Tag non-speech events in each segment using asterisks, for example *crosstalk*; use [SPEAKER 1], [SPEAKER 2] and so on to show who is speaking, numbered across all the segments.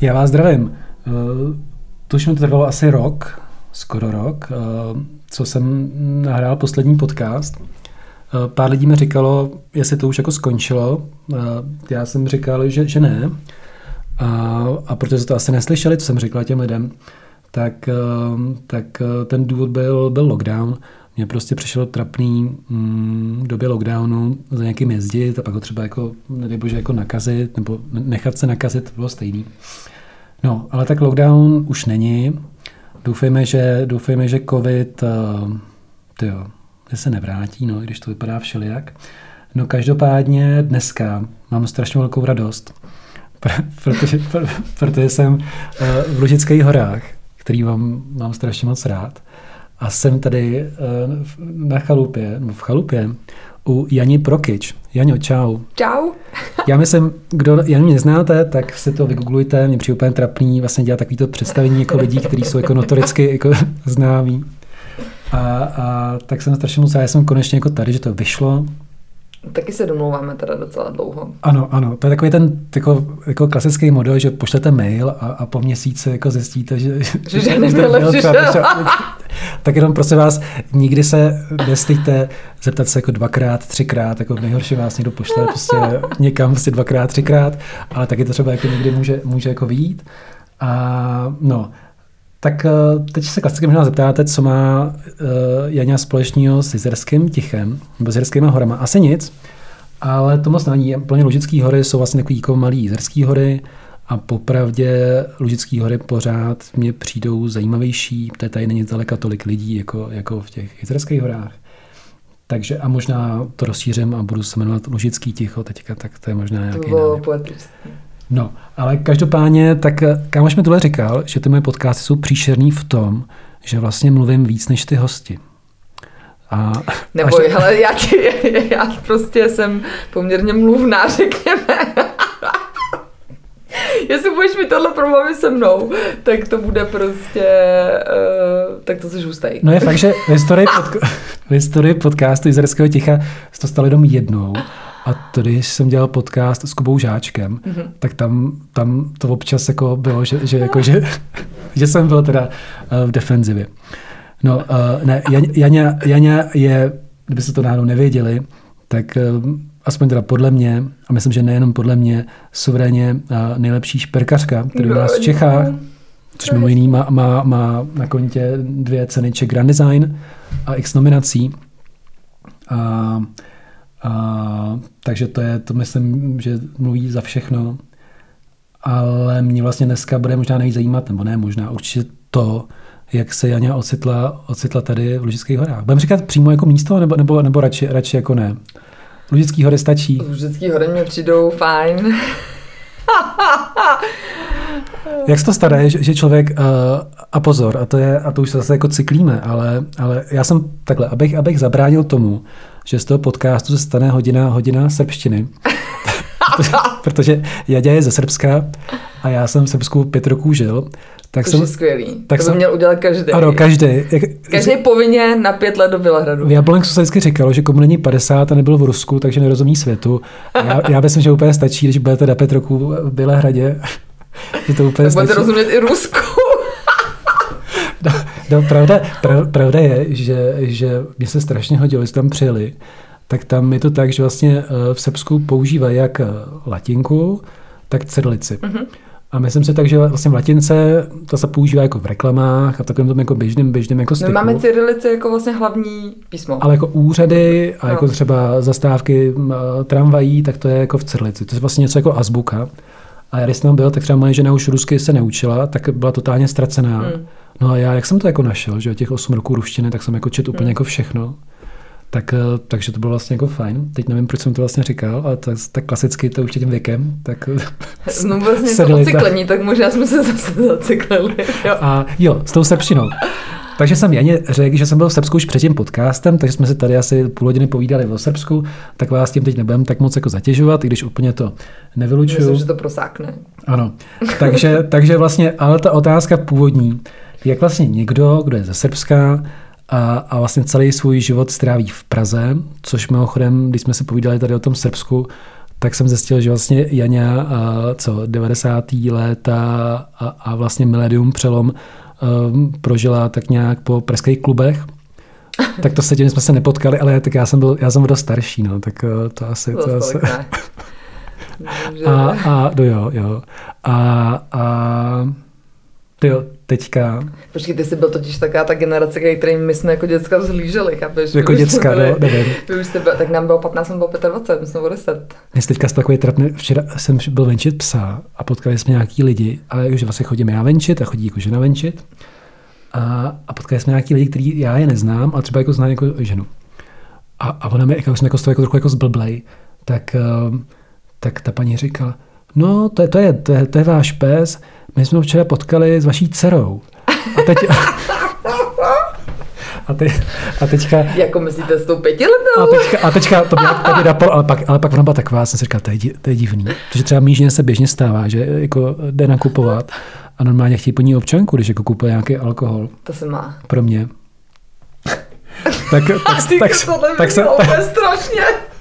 [SPEAKER 1] Já vás zdravím. Eh, to už mi trvalo asi rok, skoro rok, eh, co jsem nahrál poslední podcast. Eh, pár lidí mi říkalo, jestli to už jako skončilo. Já jsem říkal, že, že ne. A, a protože to asi neslyšeli, co jsem říkal těm lidem, tak, tak ten důvod byl, byl lockdown. Mně prostě přišlo trapný mm, v době lockdownu za někým jezdit a pak ho třeba jako, nedej jako nakazit nebo nechat se nakazit, to bylo stejný. No, ale tak lockdown už není. Doufejme, že, doufejme, že covid uh, tyjo, že se nevrátí, no, když to vypadá všelijak. No každopádně dneska mám strašně velkou radost, *laughs* protože, protože jsem uh, v Lužických horách, který mám, mám strašně moc rád. A jsem tady eh, na chalupě, v chalupě, u Jani Prokyč. Jaňo, čau.
[SPEAKER 2] Čau.
[SPEAKER 1] Já myslím, kdo Jan mě znáte, tak si to vygooglujte, mě přijde úplně trapný vlastně dělat takovýto představení jako lidí, kteří jsou jako notoricky jako *laughs* známí. A, a tak jsem strašně moc, já jsem konečně jako tady, že to vyšlo,
[SPEAKER 2] Taky se domlouváme teda docela dlouho.
[SPEAKER 1] Ano, ano. To je takový ten jako, jako klasický model, že pošlete mail a, a po měsíci jako zjistíte, že, *laughs*
[SPEAKER 2] že, že nebyl
[SPEAKER 1] Tak jenom prosím vás, nikdy se nestýte zeptat se jako dvakrát, třikrát, jako nejhorší vás někdo pošle prostě *laughs* někam prostě dvakrát, třikrát, ale taky to třeba jako někdy může, může jako vyjít. A no, tak eh, teď se klasicky možná zeptáte, co má uh, Jaňa společného s Jizerským tichem, nebo s Jizerskými horama. Asi nic, ale to moc není. Plně Lužické hory jsou vlastně takový jako malý Jizerské hory a popravdě Lužické hory pořád mě přijdou zajímavější, protože tady není zdaleka tolik lidí jako, jako v těch Jizerských horách. Takže a možná to rozšířím a budu se jmenovat Lužický ticho teďka, tak to je možná nějaký No, ale každopádně, tak eh, kámoš mi tohle říkal, že ty moje podcasty jsou příšerný v tom, že vlastně mluvím víc než ty hosti.
[SPEAKER 2] A, Nebo, až... hele, já, *laughs* já prostě jsem poměrně mluvná, *laughs* řekněme. Jestli budeš mi tohle promluvit se mnou, tak to bude prostě, uh, tak to se žůstej.
[SPEAKER 1] No je fakt, že v historii, pod, *laughs* v historii podcastu Jizerského ticha se to stalo jenom jednou a to, když jsem dělal podcast s Kubou Žáčkem, mm-hmm. tak tam, tam to občas jako bylo, že, že, jako, že, *laughs* že jsem byl teda uh, v defenzivě. No, uh, ne, Janě, Janě je, kdyby se to náhodou nevěděli, tak uh, aspoň teda podle mě, a myslím, že nejenom podle mě, suverénně nejlepší šperkařka, který u nás v Čechách, což mimo jiný má, má, má na kontě dvě ceny Czech Grand Design a x nominací. A a, takže to je, to myslím, že mluví za všechno. Ale mě vlastně dneska bude možná nejvíc zajímat, nebo ne možná, určitě to, jak se Janě ocitla, ocitla tady v Lužických horách. Budeme říkat přímo jako místo, nebo, nebo, nebo radši, radši jako ne? Lužický hory stačí.
[SPEAKER 2] Lužický hory mě přijdou fajn. *laughs*
[SPEAKER 1] Jak se to stane, že, že člověk, uh, a pozor, a to, je, a to už se zase jako cyklíme, ale, ale já jsem takhle, abych, abych zabránil tomu, že z toho podcastu se stane hodina, hodina srbštiny. *laughs* protože Jadě je ze Srbska a já jsem v Srbsku pět roků žil.
[SPEAKER 2] Tak to jsem, je skvělý. Tak to jsem, měl udělat každý.
[SPEAKER 1] Ano, každý.
[SPEAKER 2] Každý povinně na pět let do Bělehradu.
[SPEAKER 1] V Jablonku se vždycky říkalo, že komu není 50 a nebyl v Rusku, takže nerozumí světu. Já, já myslím, že úplně stačí, když budete na pět roků v Bělehradě. *laughs*
[SPEAKER 2] že to úplně tak stačí. budete rozumět i Rusku. *laughs*
[SPEAKER 1] No, no pravda, prav, pravda je, že, že mě se strašně hodilo, že tam přijeli, tak tam je to tak, že vlastně eh, v Srbsku používají jak eh, latinku, tak cedlici. Mm-hmm. A myslím si tak, že vlastně v latince to se používá jako v reklamách a v takovém tom jako běžným, běžným jako styku.
[SPEAKER 2] My máme cyrilice jako vlastně hlavní písmo.
[SPEAKER 1] Ale jako úřady a no. jako třeba zastávky tramvají, tak to je jako v cyrilici. To je vlastně něco jako azbuka. A já když jsem byl, tak třeba moje žena už rusky se neučila, tak byla totálně ztracená. Mm. No a já, jak jsem to jako našel, že těch 8 roků ruštiny, tak jsem jako čet úplně mm. jako všechno. Tak, eh, takže to bylo vlastně jako fajn. Teď nevím, proč jsem to vlastně říkal, ale tak, tak klasicky to už tím věkem. Tak *laughs*
[SPEAKER 2] no vlastně to tak možná jsme se zase *laughs* zacyklili.
[SPEAKER 1] Jo. A jo, s tou sepšinou. Takže jsem Janě řekl, že jsem byl v Srbsku už před tím podcastem, takže jsme se tady asi půl hodiny povídali o Srbsku, tak vás tím teď nebudem tak moc jako zatěžovat, i když úplně to nevylučuju.
[SPEAKER 2] Myslím, že to prosákne.
[SPEAKER 1] Ano, takže, *laughs* takže vlastně, ale ta otázka původní, jak vlastně někdo, kdo je ze Srbska, a, a vlastně celý svůj život stráví v Praze, což mimochodem, když jsme se povídali tady o tom Srbsku, tak jsem zjistil, že vlastně Janě, co 90. let a, a, vlastně milédium přelom prožila tak nějak po pražských klubech. tak to se tím jsme se nepotkali, ale tak já jsem byl, já jsem byl dost starší, no, tak uh, to asi... To, to asi... *laughs* a, a, no jo, jo. A, a jo, teďka.
[SPEAKER 2] Počkej, ty jsi byl totiž taková ta generace, který my jsme jako děcka zhlíželi, chápeš?
[SPEAKER 1] Jako děcka, byli, no, nevím.
[SPEAKER 2] Už jste byl, tak nám bylo 15, jsem bylo 25, my jsme bylo 10.
[SPEAKER 1] Mě teďka takový trapný, včera jsem byl venčit psa a potkali jsme nějaký lidi, ale už vlastně chodím já venčit a chodí jako žena venčit. A, a potkali jsme nějaký lidi, který já je neznám, a třeba jako znám jako ženu. A, a ona mi, jako jsme jako z toho jako trochu jako zblblej, tak, ehm, tak ta paní říkala, no to je, to je, to je, to je váš pes, my jsme ho včera potkali s vaší dcerou. A teď... *laughs* A, te, a teďka...
[SPEAKER 2] Jako myslíte s tou pětiletou?
[SPEAKER 1] A teďka, a teďka to to mě napol, ale pak, ale pak ona byla taková, jsem si říkal, to je, to je divný. Protože třeba mížně se běžně stává, že jako jde nakupovat a normálně chtějí po ní občanku, když jako kupuje nějaký alkohol.
[SPEAKER 2] To se má.
[SPEAKER 1] Pro mě. tak, tak, *laughs* tak, tak,
[SPEAKER 2] tak, se, tak, strašně
[SPEAKER 1] tak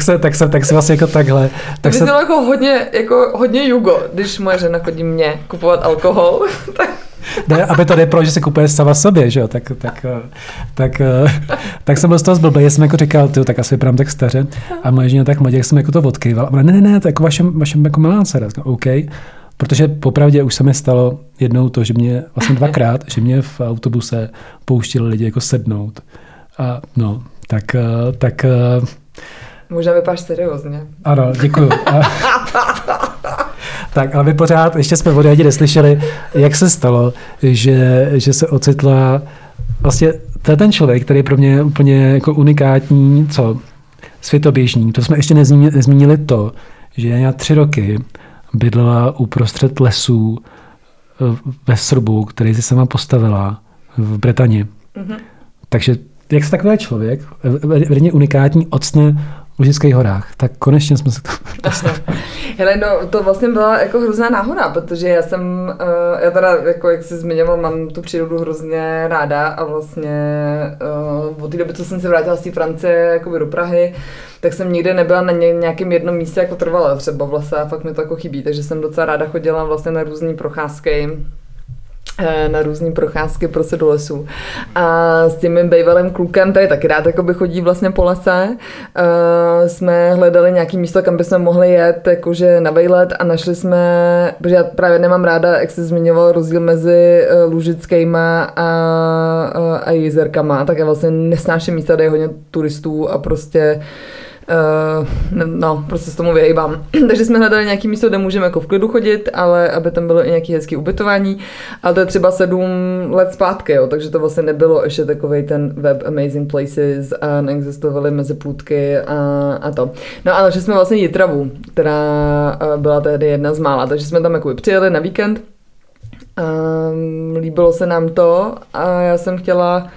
[SPEAKER 1] se, tak se, tak se vlastně jako takhle. Tak
[SPEAKER 2] to
[SPEAKER 1] se...
[SPEAKER 2] jako hodně, jako hodně jugo, když moje žena chodí mě kupovat alkohol. *laughs* tak...
[SPEAKER 1] Ne, aby to nebylo, že se kupuje sama sobě, že jo, tak, tak, tak, tak jsem byl z toho zblbý, jsem jako říkal, ty, tak asi vypadám tak staře a moje žena tak mladě, jak jsem jako to odkýval. A ne, ne, ne, to jako vašem, vašem jako milá dcera. OK, Protože popravdě už se mi stalo jednou to, že mě vlastně dvakrát, že mě v autobuse pouštili lidi jako sednout. A no, tak, tak
[SPEAKER 2] Možná vypadáš seriózně.
[SPEAKER 1] Ano, děkuju. tak, ale my pořád, ještě jsme od Jadě neslyšeli, jak se stalo, že, že se ocitla vlastně to je ten člověk, který je pro mě úplně jako unikátní, co, světoběžný. To jsme ještě nezmínili, nezmínili to, že já tři roky bydlela uprostřed lesů eh, ve Srbu, který si sama postavila v Bretani. Mm-hmm. Takže jak se takový člověk, vedně unikátní, ocne Lužických horách. Tak konečně jsme se to *laughs*
[SPEAKER 2] Hele, no, to vlastně byla jako hrozná náhoda, protože já jsem, uh, já teda, jako jak jsi zmiňoval, mám tu přírodu hrozně ráda a vlastně uh, od té doby, co jsem se vrátila z té Francie jakoby do Prahy, tak jsem nikdy nebyla na nějakém jednom místě jako trvala třeba v lese a fakt mi to jako chybí, takže jsem docela ráda chodila vlastně na různé procházky na různé procházky prostě do lesů. A s tím mým bývalým klukem, tady taky rád jakoby chodí vlastně po lese, uh, jsme hledali nějaký místo, kam bychom mohli jet jakože na vejlet a našli jsme, protože já právě nemám ráda, jak jsi zmiňoval, rozdíl mezi uh, lužickýma a, uh, a jezerkama, tak já vlastně nesnáším místa, kde je hodně turistů a prostě Uh, no, prostě s tomu vyhýbám. *clears throat* Takže jsme hledali nějaký místo, kde můžeme jako v klidu chodit, ale aby tam bylo i nějaký hezký ubytování. Ale to je třeba sedm let zpátky, jo, takže to vlastně nebylo ještě takový ten web Amazing Places a neexistovaly mezi půdky a, a to. No ale že jsme vlastně Jitravu, která eh, byla tehdy jedna z mála, takže jsme tam jako přijeli na víkend. Um, líbilo se nám to a já jsem chtěla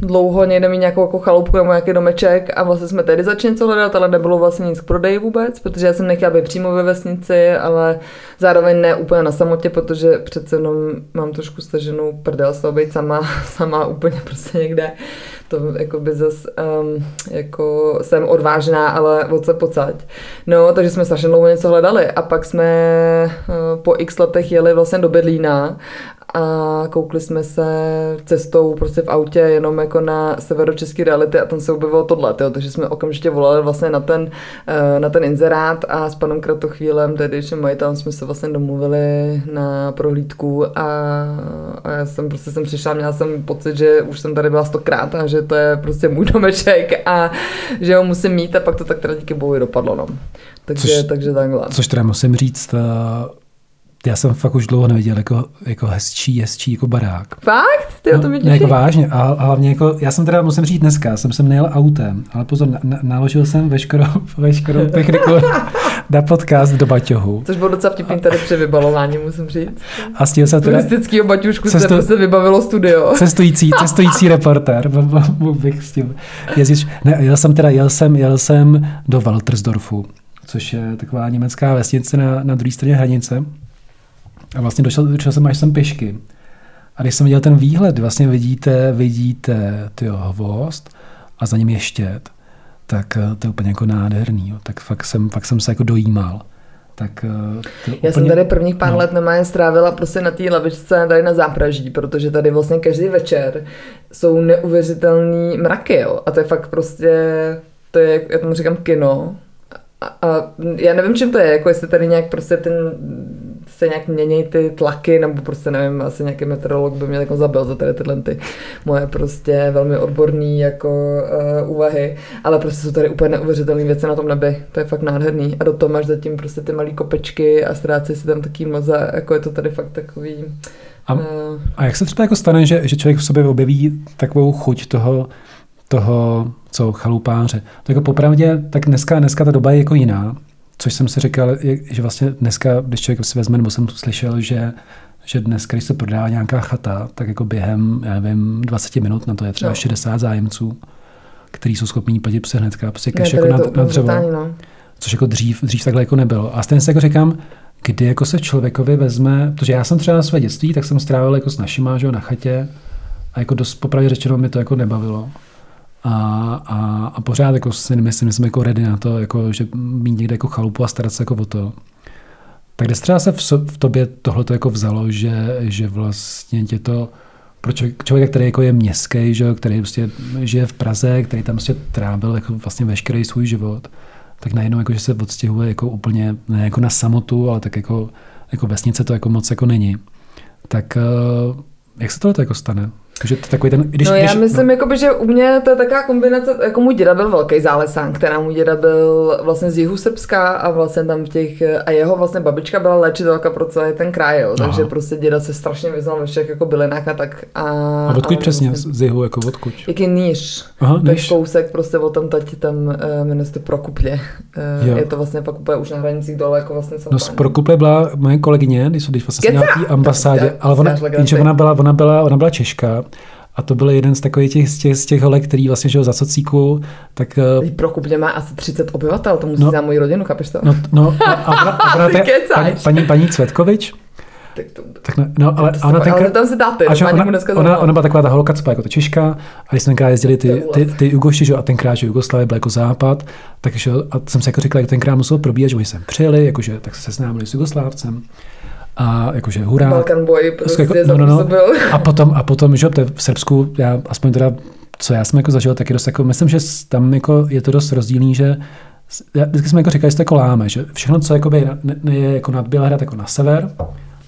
[SPEAKER 2] dlouho někde mít nějakou jako chaloupku nebo nějaký domeček a vlastně jsme tady začali něco hledat, ale nebylo vlastně nic k prodeji vůbec, protože já jsem nechtěla být přímo ve vesnici, ale zároveň ne úplně na samotě, protože přece jenom mám trošku staženou prdel z být sama, *laughs* sama úplně prostě někde. To jako by zas, um, jako jsem odvážná, ale odsaď pocať. No, takže jsme strašně dlouho něco hledali a pak jsme uh, po x letech jeli vlastně do Berlína a koukli jsme se cestou prostě v autě jenom jako na severočeský reality a tam se objevilo tohle, tyjo, takže jsme okamžitě volali vlastně na ten, eh, na ten inzerát a s panem Kratochvílem, tedy že majitelem, jsme se vlastně domluvili na prohlídku a, a já jsem prostě jsem přišla, měla jsem pocit, že už jsem tady byla stokrát a že to je prostě můj *laughs* domeček a že ho musím mít a pak to tak teda díky bohu dopadlo, no. Takže, což, takže takhle.
[SPEAKER 1] Což teda musím říct, já jsem fakt už dlouho neviděl jako, jako hezčí, hezčí jako barák.
[SPEAKER 2] Fakt? Ty no, to mě
[SPEAKER 1] jako vážně. A, a hlavně jako, já jsem teda, musím říct dneska, jsem sem nejel autem, ale pozor, na, na, naložil jsem veškerou, *laughs* veškerou techniku *laughs* na podcast do baťohu.
[SPEAKER 2] Což bylo docela vtipný tady při vybalování, musím říct.
[SPEAKER 1] A s tím se teda...
[SPEAKER 2] Turistického baťušku cestu, se vybavilo studio.
[SPEAKER 1] Cestující, cestující reportér, bych s tím jezdit. Ne, jel jsem teda, jel jsem, jel jsem do Waltersdorfu, což je taková německá vesnice na, na druhé straně hranice. A vlastně došel, došel jsem až sem pěšky. A když jsem viděl ten výhled, vlastně vidíte, vidíte tyjo, hvost a za ním je štět, tak eh, to je úplně jako nádherný. Jo. Tak fakt jsem, fakt jsem se jako dojímal. Tak,
[SPEAKER 2] eh, to Já úplně, jsem tady prvních pár no. let normálně strávila prostě na té lavičce tady na zápraží, protože tady vlastně každý večer jsou neuvěřitelný mraky, jo. A to je fakt prostě, to je, já tomu říkám kino. A, a já nevím, čím to je, jako jestli tady nějak prostě ten se nějak mění ty tlaky, nebo prostě nevím, asi nějaký meteorolog by mě jako zabil za tady tyhle ty moje prostě velmi odborné jako uh, úvahy, ale prostě jsou tady úplně neuvěřitelné věci na tom nebi, to je fakt nádherný a do toho máš zatím prostě ty malé kopečky a ztrácí si tam taký moza, jako je to tady fakt takový
[SPEAKER 1] a, uh, a jak se třeba jako stane, že, že člověk v sobě objeví takovou chuť toho, toho, co chalupáře. Tak jako popravdě, tak dneska, dneska ta doba je jako jiná. Což jsem si říkal, že vlastně dneska, když člověk si vezme, nebo jsem slyšel, že že dnes, když se prodá nějaká chata, tak jako během, já nevím, 20 minut na to je třeba no. 60 zájemců, kteří jsou schopní platit se hnedka, prostě cash jako na, na dřevo. No. Což jako dřív, dřív takhle jako nebylo. A stejně si jako říkám, kdy jako se člověkovi vezme, protože já jsem třeba své dětství, tak jsem strávil jako s našima, že, na chatě a jako dost popravdě řečeno mi to jako nebavilo. A, a, a pořád jako si nemyslím, že jsem jako ready na to, jako, že mít někde jako chalupu a starat se jako o to. Tak kde se v, v tobě tohle jako vzalo, že, že vlastně tě to pro člověka, který jako je městský, že, který prostě žije v Praze, který tam prostě trávil jako vlastně veškerý svůj život, tak najednou jako, že se odstěhuje jako úplně, ne jako na samotu, ale tak jako, jako vesnice to jako moc jako není. Tak eh, jak se tohle jako stane? Takže to takový ten,
[SPEAKER 2] když, no já když, myslím, no. Jakoby, že u mě to je taková kombinace, jako můj děda byl velký zálesán, která můj děda byl vlastně z jihu Srbska a vlastně tam v těch, a jeho vlastně babička byla léčitelka pro celý ten kraj, jo, takže Aha. prostě děda se strašně vyznal ve všech jako bylinách a tak. A,
[SPEAKER 1] a odkud a přesně vlastně, z jihu, jako odkud?
[SPEAKER 2] Jaký níž. Aha, níž. kousek prostě o tam tati tam uh, jmenuje Prokuplě. Uh, je to vlastně pak úplně už na hranicích dole, jako vlastně
[SPEAKER 1] No z Prokuplě byla moje kolegyně, když, když vlastně nějaký ambasádě, ale ona, ona, byla, ona, byla, ona byla Češka a to byl jeden z takových těch, z těch, z těch holek, který vlastně žil za socíku. Tak,
[SPEAKER 2] eh, Prokupně má asi 30 obyvatel, to musí no, za moji rodinu, kapeš to?
[SPEAKER 1] No, no a, a, *laughs* a, a, paní, paní, paní Cvetkovič, tak, to, tak ne, no, ale
[SPEAKER 2] to ona tenka, ale tam se dáte,
[SPEAKER 1] ona, ona, ona, ona, byla taková ta holka, co byla jako ta Češka, a když jsme tenkrát jezdili ty, ty, ty Jugoši, že, a tenkrát, že Jugoslavie byla jako západ, takže a jsem si jako říkal, jak tenkrát muselo probíhat, že oni sem přijeli, jakože tak se seznámili s Jugoslávcem, a jakože hurá.
[SPEAKER 2] Balkan boy prostě jako,
[SPEAKER 1] no, no, no. A potom, a potom, že v Srbsku, já aspoň teda, co já jsem jako zažil, tak je dost jako, myslím, že tam jako je to dost rozdílný, že já vždycky jsme jako říkali, že to jako láme, že všechno, co jakoby je, ne, je jako nad Bělehrad jako na sever,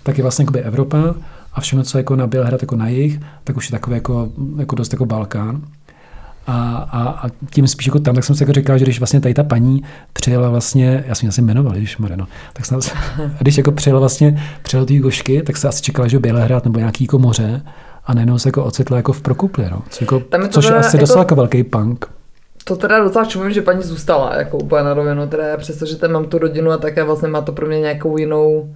[SPEAKER 1] tak je vlastně jakoby Evropa a všechno, co je jako na Bělehrad jako na jih, tak už je takové jako, jako dost jako Balkán. A, a, a tím spíš jako tam, tak jsem si jako říkal, že když vlastně tady ta paní přijela vlastně, já jsem ji asi jmenoval, když Mareno, tak jsem, *laughs* a když jako přijela vlastně, přijela ty gošky, tak se asi čekala, že Bělehrad nebo nějaký jako moře a najednou se jako ocitla jako v Prokupli, no. Co jako, je což je asi jako, docela jako velký punk.
[SPEAKER 2] To teda docela čumím, že paní zůstala jako úplně na rovinu, teda přestože tam mám tu rodinu a také vlastně má to pro mě nějakou jinou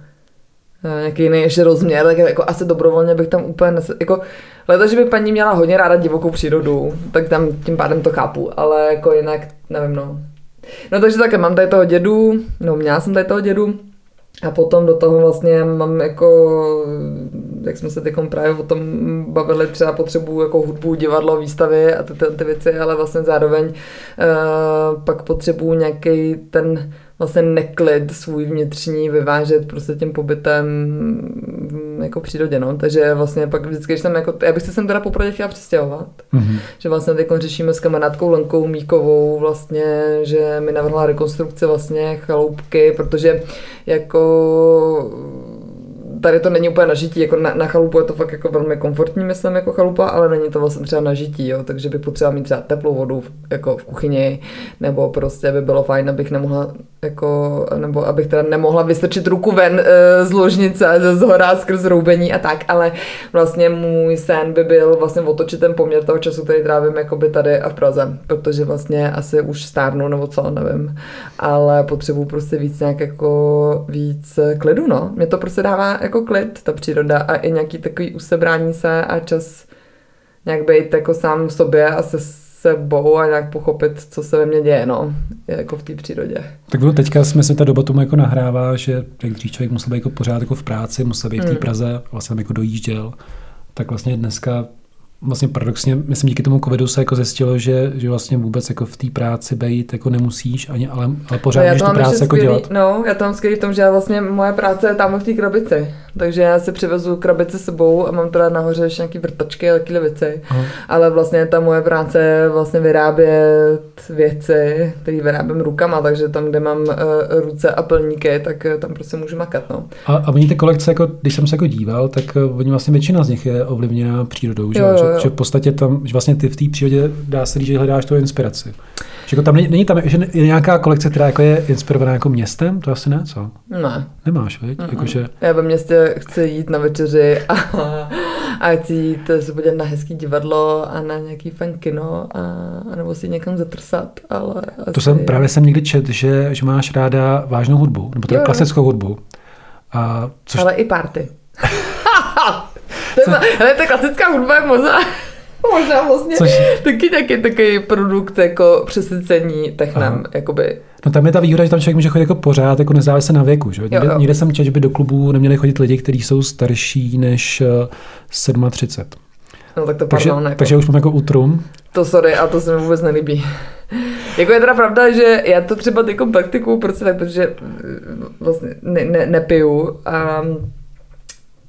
[SPEAKER 2] nějaký jiný ještě rozměr, tak jako asi dobrovolně bych tam úplně nes... jako Leda, že by paní měla hodně ráda divokou přírodu, tak tam tím pádem to chápu, ale jako jinak, nevím no. No takže také mám tady toho dědu, no měla jsem tady toho dědu, a potom do toho vlastně mám jako, jak jsme se teď právě o tom bavili, třeba potřebu jako hudbu, divadlo, výstavy a ty, ty, ty věci, ale vlastně zároveň uh, pak potřebuju nějaký ten vlastně neklid svůj vnitřní vyvážet prostě tím pobytem jako v přírodě, no. Takže vlastně pak vždycky, když jsem jako, já bych se sem teda poprvé chtěla přestěhovat, mm-hmm. že vlastně teď řešíme s kamarádkou Lenkou Míkovou vlastně, že mi navrhla rekonstrukci vlastně chaloupky, protože jako tady to není úplně na žití, jako na, na chalupu je to fakt jako velmi komfortní, myslím, jako chalupa, ale není to vlastně třeba na žití, jo, takže by potřeba mít třeba teplou vodu v, jako v kuchyni, nebo prostě by bylo fajn, abych nemohla jako, nebo abych teda nemohla vystrčit ruku ven e, z ložnice ze zhora skrz roubení a tak, ale vlastně můj sen by byl vlastně otočit ten poměr toho času, který trávím jakoby tady a v Praze, protože vlastně asi už stárnu nebo co, nevím, ale potřebuji prostě víc nějak jako víc klidu, no. Mě to prostě dává jako klid, ta příroda a i nějaký takový usebrání se a čas nějak být jako sám v sobě a se sebou a nějak pochopit, co se ve mně děje, no, jako v té přírodě.
[SPEAKER 1] Tak bylo teďka jsme se ta doba tomu jako nahrává, že jak dřív člověk musel být jako pořád jako v práci, musel být v té hmm. Praze, vlastně jako dojížděl, tak vlastně dneska vlastně paradoxně, myslím, díky tomu covidu se jako zjistilo, že, že vlastně vůbec jako v té práci být jako nemusíš, ani, ale, ale pořád no, můžeš tu práci jako dělat.
[SPEAKER 2] No, já to mám skvělý v tom, že já vlastně moje práce je tam v té krabici. Takže já si přivezu krabici s sebou a mám teda nahoře ještě nějaký vrtačky a takové věci. Aha. Ale vlastně ta moje práce je vlastně vyrábět věci, které vyrábím rukama, takže tam, kde mám uh, ruce a plníky, tak uh, tam prostě můžu makat. No.
[SPEAKER 1] A, a oni ty kolekce, jako, když jsem se jako díval, tak uh, oni vlastně většina z nich je ovlivněna přírodou, že, jo, jo, jo. Že, že v podstatě tam, že vlastně ty v té přírodě dá se říct, že hledáš tu inspiraci. Že jako tam není, není tam že je nějaká kolekce, která jako je inspirovaná jako městem? To asi ne, co?
[SPEAKER 2] Ne.
[SPEAKER 1] Nemáš, viď? Mm-hmm. Jakože...
[SPEAKER 2] Já ve městě chci jít na večeři a, a chci jít se podívat na hezký divadlo a na nějaký fajn kino a, a nebo si někam zatrsat, ale
[SPEAKER 1] asi... To jsem právě jsem někdy čet, že, že máš ráda vážnou hudbu, nebo teda klasickou hudbu. A
[SPEAKER 2] což... Ale i party. *laughs* to je, hele, ta klasická hudba je možná *laughs* Možná vlastně Což... taky taky takový produkt jako přesycení technem, jakoby.
[SPEAKER 1] No tam je ta výhoda, že tam člověk může chodit jako pořád, jako nezávisle na věku. Že? Někde, jo, jo. někde jsem četl, že by do klubu neměli chodit lidi, kteří jsou starší než 37. Eh,
[SPEAKER 2] no tak to
[SPEAKER 1] takže,
[SPEAKER 2] pardon,
[SPEAKER 1] jako. takže už mám jako utrum.
[SPEAKER 2] To sorry, a to se mi vůbec nelíbí. *laughs* jako je teda pravda, že já to třeba jako praktikuju, prostě tak, protože eh, vlastně ne, ne, nepiju a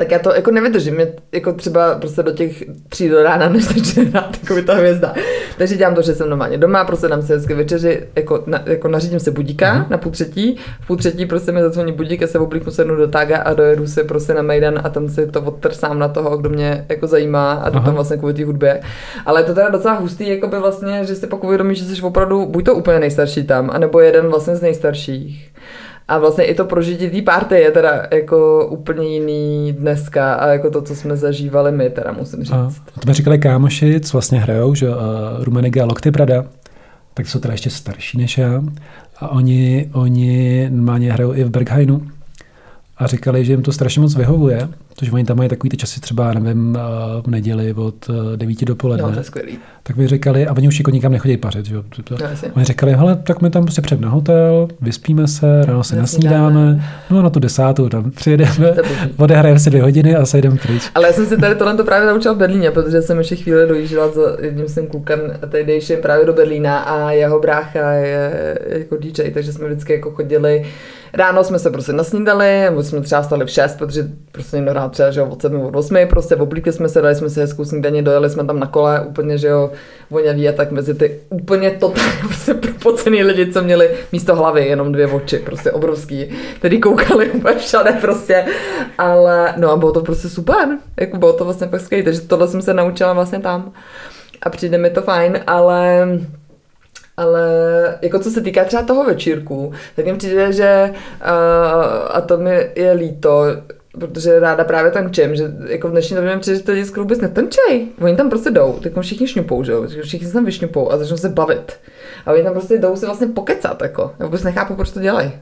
[SPEAKER 2] tak já to jako nevydržím. Mě jako třeba prostě do těch tří do rána, *laughs* než začne hrát jako ta hvězda. Takže dělám to, že jsem normálně doma, prostě dám si hezky večeři, jako, na, jako nařídím se budíka mm-hmm. na půl třetí, v půl třetí prostě mi zazvoní budík, já se oblíknu sednu do taga a dojedu si prostě na Mejdan a tam si to odtrsám na toho, kdo mě jako zajímá a to tam vlastně kvůli té hudbě. Ale je to teda docela hustý, jako by vlastně, že si pak uvědomíš, že jsi opravdu buď to úplně nejstarší tam, anebo jeden vlastně z nejstarších. A vlastně i to prožití té party je teda jako úplně jiný dneska a jako to, co jsme zažívali my, teda musím říct. A,
[SPEAKER 1] to mi říkali kámoši, co vlastně hrajou, že uh, Rumeniga a Lokty Prada, tak jsou teda ještě starší než já. A oni, oni normálně hrajou i v Berghainu a říkali, že jim to strašně moc vyhovuje, protože oni tam mají takový ty časy třeba, nevím, v neděli od 9 do poledne.
[SPEAKER 2] No, to je skvělý.
[SPEAKER 1] Tak mi říkali, a oni už jako nikam nechodí pařit. Že? To, no, oni říkali, hele, tak my tam prostě před na hotel, vyspíme se, ráno se nasnídáme, no a na tu desátou tam přijedeme, odehrajeme si dvě hodiny a sejdeme pryč.
[SPEAKER 2] Ale já jsem si tady tohle to právě naučila v Berlíně, protože jsem ještě chvíli dojížděla za jedním svým klukem tehdejším právě do Berlína a jeho brácha je jako DJ, takže jsme vždycky jako chodili Ráno jsme se prostě nasnídali, my jsme třeba stali v 6, protože prostě někdo hrál třeba, že jo, od 7 od 8, prostě oblíkli jsme se, dali jsme si hezkou snídaně, dojeli jsme tam na kole, úplně, že jo, voňavý a tak mezi ty úplně totálně *laughs* prostě propocený lidi, co měli místo hlavy jenom dvě oči, prostě obrovský, který koukali úplně všade prostě, ale no a bylo to prostě super, jako bylo to vlastně fakt skvělé, takže tohle jsem se naučila vlastně tam. A přijde mi to fajn, ale ale jako co se týká třeba toho večírku, tak mi přijde, že uh, a to mi je líto, protože ráda právě tančím, že jako v dnešní době mi přijde, že to lidi skoro vůbec netančej. Oni tam prostě jdou, tak všichni šňupou, že jo, všichni se tam vyšňupou a začnou se bavit. A oni tam prostě jdou si vlastně pokecat, jako. Já vůbec nechápu, proč to dělají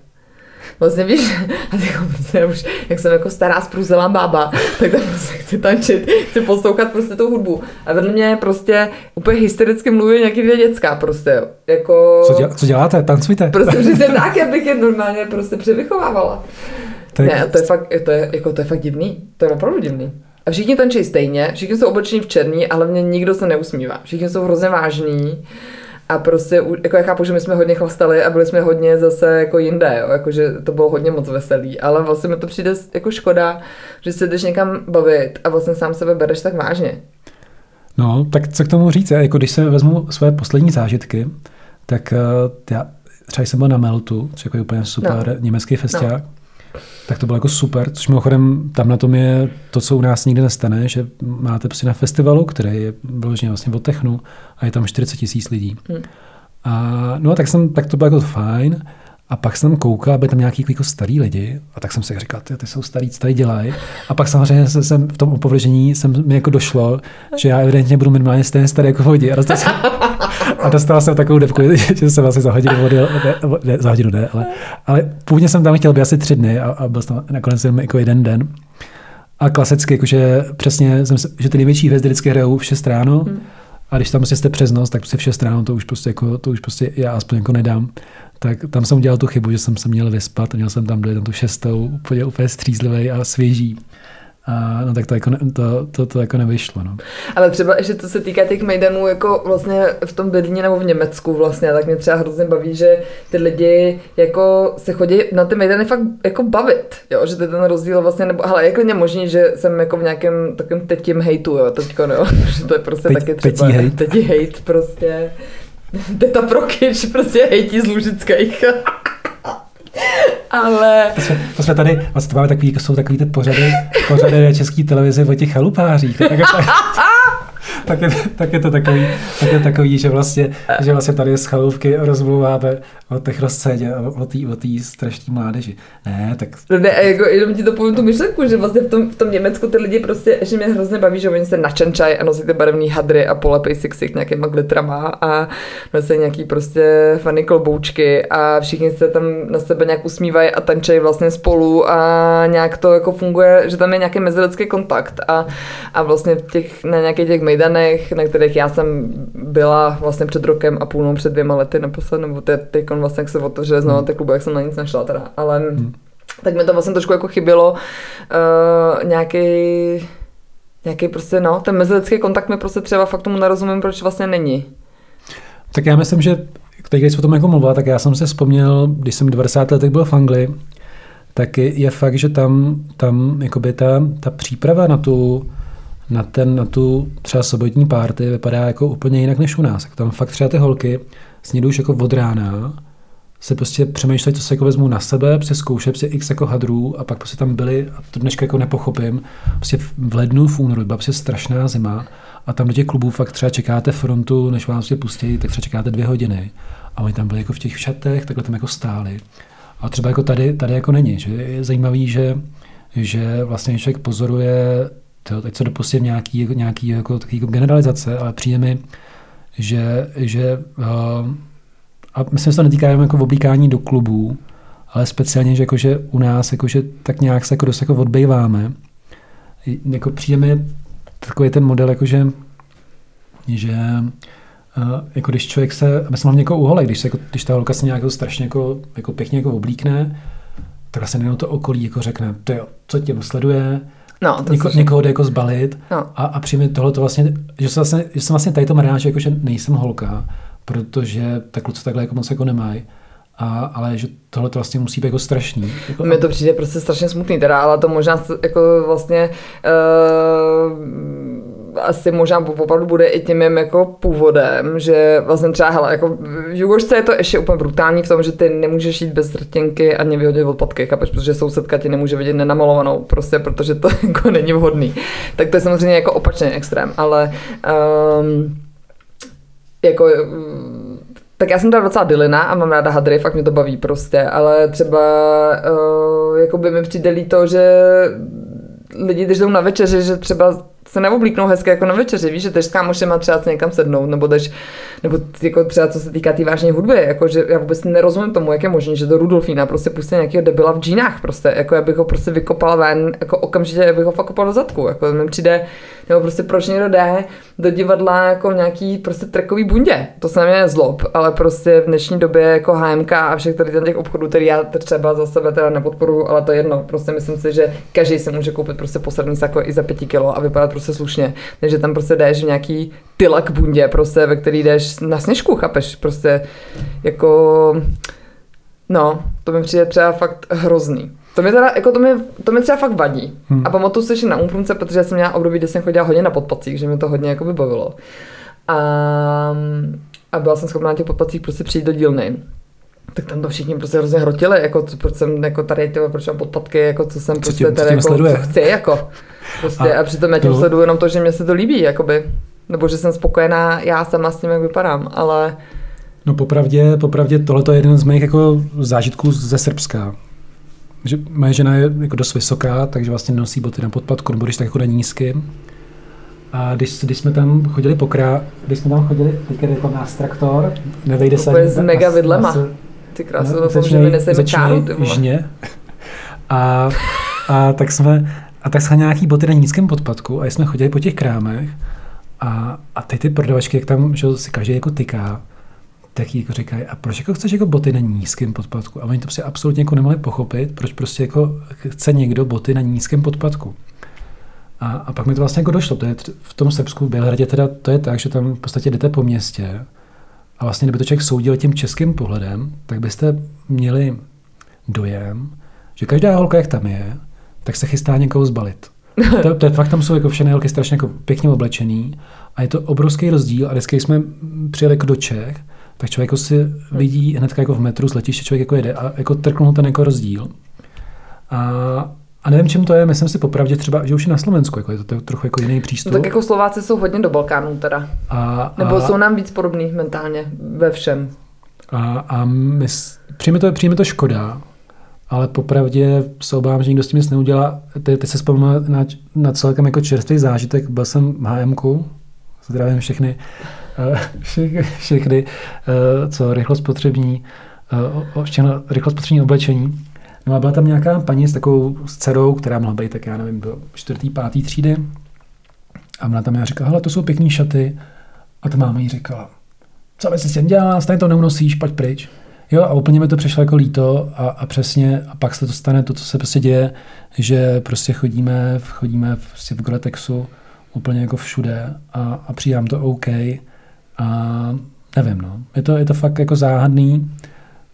[SPEAKER 2] vlastně víš, a jako prostě už, jak jsem jako stará spruzelá bába, tak tam prostě chci tančit, chci poslouchat prostě tu hudbu. A vedle mě prostě úplně hystericky mluví nějaký dvě děcka prostě, jako...
[SPEAKER 1] Co, děl, co děláte? Tancujte?
[SPEAKER 2] Prostě *laughs* přesně tak, já bych je normálně prostě převychovávala. Tak... Ne, to je fakt, to je, jako, to je fakt divný, to je opravdu divný. A všichni tančí stejně, všichni jsou oblečení v černý, ale mě nikdo se neusmívá. Všichni jsou hrozně vážní. A prostě, jako já chápu, že my jsme hodně chlastali a byli jsme hodně zase jako jinde, jo, jakože to bylo hodně moc veselý, ale vlastně mi to přijde jako škoda, že se jdeš někam bavit a vlastně sám sebe bereš tak vážně.
[SPEAKER 1] No, tak co k tomu říct? Jako když se vezmu své poslední zážitky, tak uh, já třeba jsem byl na Meltu, což jako je úplně super no. německý festiák. No tak to bylo jako super, což mimochodem tam na tom je to, co u nás nikdy nestane, že máte prostě na festivalu, který je vloženě vlastně o technu a je tam 40 tisíc lidí. Hmm. A no tak, jsem, tak to bylo jako fajn. A pak jsem koukal, aby tam nějaký jako starý lidi, a tak jsem si říkal, ty, ty jsou starý, co tady dělají. A pak samozřejmě jsem v tom opovržení jsem mi jako došlo, že já evidentně budu minimálně stejně starý jako vodi. A dostal jsem, a dostal jsem takovou depku, *laughs* že jsem asi za hodinu odjel, ne, ne, za hodinu ne, ale, ale původně jsem tam chtěl být asi tři dny a, a byl jsem nakonec jenom jako jeden den. A klasicky, jakože přesně, jsem, že ty největší hvězdy vždycky hrajou v 6 ráno, hmm. A když tam prostě jste přes noc, tak prostě v 6 ráno to už prostě, jako, to už prostě já aspoň jako nedám tak tam jsem udělal tu chybu, že jsem se měl vyspat a měl jsem tam dojet tu šestou, úplně, úplně střízlivý a svěží. A, no tak to jako, ne, to, to, to jako nevyšlo. No.
[SPEAKER 2] Ale třeba ještě co se týká těch mejdanů jako vlastně v tom Berlíně nebo v Německu vlastně, tak mě třeba hrozně baví, že ty lidi jako se chodí na ty mejdany fakt jako bavit, jo, že to je ten rozdíl vlastně, nebo ale je klidně možný, že jsem jako v nějakém takovém tetím hejtu, jo, teďko, no, *laughs* že to je prostě Teď, taky třeba tetí hejt. tetí hejt prostě. *laughs* Teta Prokyč prostě hejtí z Lužických. Ale...
[SPEAKER 1] To jsme, to jsme tady, vlastně máme takový, jsou takový ty pořady, pořady na české televizi o těch chalupářích. Tak, tak, *laughs* je, tak, je to takový, tak je takový, že vlastně, že vlastně tady z chalupky rozmluváme o a o té o tý strašné mládeži. Ne, tak...
[SPEAKER 2] No ne, jako jenom ti to povím tu myšlenku, že vlastně v tom, v tom Německu ty lidi prostě, že mě hrozně baví, že oni se načančají a nosí ty barevné hadry a polepej si ksich nějakýma glitrama a nosí nějaký prostě funny kloboučky a všichni se tam na sebe nějak usmívají a tančají vlastně spolu a nějak to jako funguje, že tam je nějaký mezilidský kontakt a, a vlastně těch, na nějakých těch mejdanech, na kterých já jsem byla vlastně před rokem a půl, před dvěma lety naposled, nebo teď te, vlastně, jak se otevřeli znovu hmm. ty kluby, jak jsem na nic nešla teda, ale hmm. tak mi to vlastně trošku jako chybělo uh, nějaký nějaký prostě, no, ten mezilidský kontakt mi prostě třeba fakt tomu nerozumím, proč vlastně není.
[SPEAKER 1] Tak já myslím, že teď, když o tom jako mluvila, tak já jsem se vzpomněl, když jsem 90 letech byl v Anglii, tak je, je fakt, že tam, tam jakoby ta, ta příprava na tu, na, ten, na tu třeba sobotní párty vypadá jako úplně jinak než u nás. Tam fakt třeba ty holky snědou už jako od rána, se prostě přemýšleli, co se jako vezmu na sebe, zkoušet prostě x jako hadrů a pak prostě tam byli, a to dneška jako nepochopím, prostě v lednu, v únoru, byla prostě strašná zima a tam do těch klubů fakt třeba čekáte frontu, než vás prostě pustí, tak třeba čekáte dvě hodiny a oni tam byli jako v těch šatech, takhle tam jako stáli. A třeba jako tady, tady jako není, že je zajímavý, že, že vlastně člověk pozoruje, to, teď se dopustím nějaký, nějaký jako, takový jako generalizace, ale přijde mi, že, že uh, a myslím, že to netýká jenom jako oblíkání do klubů, ale speciálně, že, jako, že u nás jako, že tak nějak se jako dost jako odbejváme. Jako přijde mi takový ten model, jako, že, že uh, jako když člověk se, se mám někoho uholek, když, se, jako, když ta holka se nějak jako strašně jako, jako pěkně jako oblíkne, tak vlastně jenom to okolí jako řekne, to jo, co tě sleduje,
[SPEAKER 2] No,
[SPEAKER 1] to Něko, někoho jde jako zbalit no. a, a přijme tohle to vlastně, že jsem vlastně, že jsem vlastně tady to rád, že, jako, že nejsem holka, protože tak kluci takhle jako moc jako nemají. A, ale že tohle to vlastně musí být jako strašný. Jako,
[SPEAKER 2] Mně to přijde prostě strašně smutný teda, ale to možná jako vlastně uh, asi možná opravdu bude i tím mým jako původem, že vlastně třeba, hele, jako v Jugošce je to ještě úplně brutální v tom, že ty nemůžeš jít bez rtěnky a nevyhodit odpadky, chápeš, protože sousedka ti nemůže vidět nenamalovanou, prostě protože to *laughs* jako není vhodný. Tak to je samozřejmě jako opačný extrém, ale um, jako tak já jsem teda docela dylina a mám ráda hadry, fakt mě to baví prostě, ale třeba uh, jako by mi přijde líto, že lidi, když jdou na večeři, že třeba se neoblíknou hezky jako na večeři, víš, že jdeš s kámošema třeba se někam sednout, nebo jdeš, nebo jako třeba co se týká té tý vážné hudby, jako že já vůbec nerozumím tomu, jak je možné, že do Rudolfína prostě pustí nějakého debila v džínách prostě, jako já bych ho prostě vykopala ven, jako okamžitě bych ho fakt do zadku, jako mi přijde, nebo prostě proč někdo jde do divadla jako nějaký prostě trekový bundě, to se mě zlob, ale prostě v dnešní době jako HMK a všech tady těch obchodů, který já třeba za sebe teda nepodporuju, ale to je jedno, prostě myslím si, že každý si může koupit prostě poslední sako i za pěti kilo a vypadat prostě slušně, než že tam prostě jdeš v nějaký tylak bundě, prostě, ve který jdeš na sněžku, chápeš, prostě jako, no, to mi přijde třeba fakt hrozný. To mi teda, jako to mi, to mi třeba fakt vadí. Hmm. A pamatuju si, že na Umprumce, protože jsem měla období, kdy jsem chodila hodně na podpacích, že mi to hodně jako bavilo. A, a byla jsem schopná na těch podpacích prostě přijít do dílny. Tak tam to všichni prostě hrozně hrotili, jako co, proč jsem jako tady, tyhle, proč mám podpatky, jako co jsem
[SPEAKER 1] Co
[SPEAKER 2] prostě
[SPEAKER 1] tě- co
[SPEAKER 2] tady,
[SPEAKER 1] tě
[SPEAKER 2] jako,
[SPEAKER 1] sleduje?
[SPEAKER 2] co chci, jako. Prostě a,
[SPEAKER 1] A
[SPEAKER 2] přitom já tím
[SPEAKER 1] to-
[SPEAKER 2] sleduju jenom to, že mě se to líbí, jakoby. Nebo že jsem spokojená já sama s tím, jak vypadám, ale
[SPEAKER 1] No popravdě, popravdě tohle je jeden z mých jako zážitků ze Srbska. Že moje žena je jako dost vysoká, takže vlastně nosí boty na podpadku, nebo když tak jako na nízky. A když, když jsme tam chodili po krá, když jsme tam chodili, teď je jako nás traktor, nevejde se
[SPEAKER 2] Úplně
[SPEAKER 1] ani
[SPEAKER 2] s mega
[SPEAKER 1] na-
[SPEAKER 2] vidlema.
[SPEAKER 1] na-
[SPEAKER 2] ty krásy,
[SPEAKER 1] No,
[SPEAKER 2] doufám, že čáru, ty
[SPEAKER 1] jižně. A, a, tak jsme, a tak jsme nějaký boty na nízkém podpadku a jsme chodili po těch krámech a, a teď ty prodavačky, jak tam že si každý jako tyká, tak jí jako říkají, a proč jako chceš jako boty na nízkém podpadku? A oni to prostě absolutně jako nemohli pochopit, proč prostě jako chce někdo boty na nízkém podpadku. A, a pak mi to vlastně jako došlo. To je v tom Srbsku, v Bělehradě teda to je tak, že tam v podstatě jdete po městě a vlastně kdyby to člověk soudil tím českým pohledem, tak byste měli dojem, že každá holka, jak tam je, tak se chystá někoho zbalit. To, to je fakt, tam jsou jako všechny holky strašně jako pěkně oblečený a je to obrovský rozdíl a vždycky, když jsme přijeli jako do Čech, tak člověk jako si vidí hned jako v metru z letiště, člověk jako jede a jako trknul ten jako rozdíl. A, a nevím, čím to je, myslím si popravdě třeba, že už je na Slovensku, jako je to, to trochu jako jiný
[SPEAKER 2] No
[SPEAKER 1] přístup.
[SPEAKER 2] tak jako Slováci jsou hodně do Balkánu teda.
[SPEAKER 1] a,
[SPEAKER 2] Nebo
[SPEAKER 1] a,
[SPEAKER 2] jsou nám víc podobný mentálně ve všem.
[SPEAKER 1] A, a my, s- přijme, to, přijme to škoda, ale popravdě se obávám, že nikdo s tím nic neudělá. Ty, ty se vzpomněl na, na celkem jako čerstvý zážitek. Byl jsem v HMku, zdravím všechny, eh, vše, všechny, eh, co rychlospotřební, eh, o- o- všechno rychlospotřební oblečení. No a byla tam nějaká paní s takovou s dcerou, která mohla být, tak já nevím, do čtvrtý, pátý třídy. A ona tam já říkala, hele, to jsou pěkný šaty. A ta máma jí říkala, co bys si s tím dělala, stejně to neunosíš, pojď pryč. Jo, a úplně mi to přišlo jako líto a, a přesně, a pak se to stane to, co se prostě děje, že prostě chodíme, chodíme prostě v Goretexu úplně jako všude a, a přijám to OK a nevím, no. Je to, je to fakt jako záhadný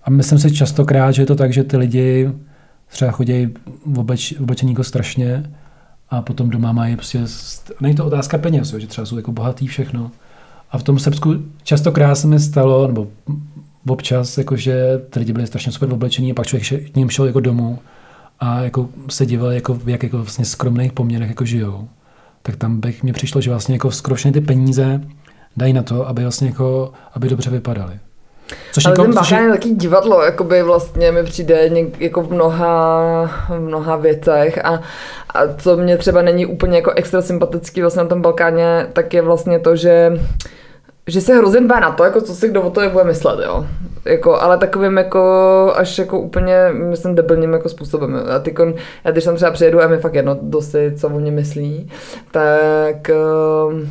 [SPEAKER 1] a myslím si častokrát, že je to tak, že ty lidi třeba chodí v, obleč, oblečení jako strašně a potom doma mají prostě, st- není to otázka peněz, že třeba jsou jako bohatý všechno. A v tom Srbsku častokrát se mi stalo, nebo občas, jakože ty lidi byli strašně super oblečení a pak člověk k ním šel jako domů a jako se díval, jako, jak jako vlastně skromných poměrech jako žijou. Tak tam bych mě přišlo, že vlastně jako skoro ty peníze dají na to, aby vlastně jako, aby dobře vypadaly. Což
[SPEAKER 2] Ale ten Balkán
[SPEAKER 1] je,
[SPEAKER 2] je taky divadlo, jakoby vlastně mi přijde něk, jako v mnoha, v mnoha věcech a, a co mě třeba není úplně jako extra sympatický vlastně na tom Balkáně, tak je vlastně to, že že se hrozně dbá na to, jako co si kdo o to bude myslet, jo. Jako, ale takovým jako až jako úplně, myslím, debilním jako způsobem. A ty já když tam třeba přijedu a mi fakt jedno dosti, co o mě myslí, tak, ehm,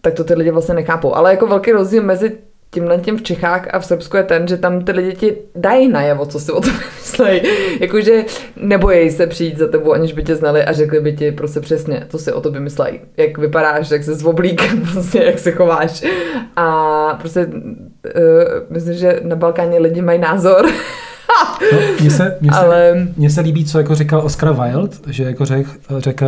[SPEAKER 2] tak to ty lidi vlastně nechápou. Ale jako velký rozdíl mezi tímhle tím v Čechách a v Srbsku je ten, že tam ty lidi ti dají najevo, co si o tom *laughs* myslí. Jakože nebojí se přijít za tebou, aniž by tě znali a řekli by ti prostě přesně, co si o tobě myslí. Jak vypadáš, jak se zvoblík, *laughs* prostě jak se chováš. A prostě uh, myslím, že na Balkáně lidi mají názor.
[SPEAKER 1] no, mně se, mně se,
[SPEAKER 2] Ale
[SPEAKER 1] Mně se líbí, co jako říkal Oscar Wilde, že jako řekl, řek,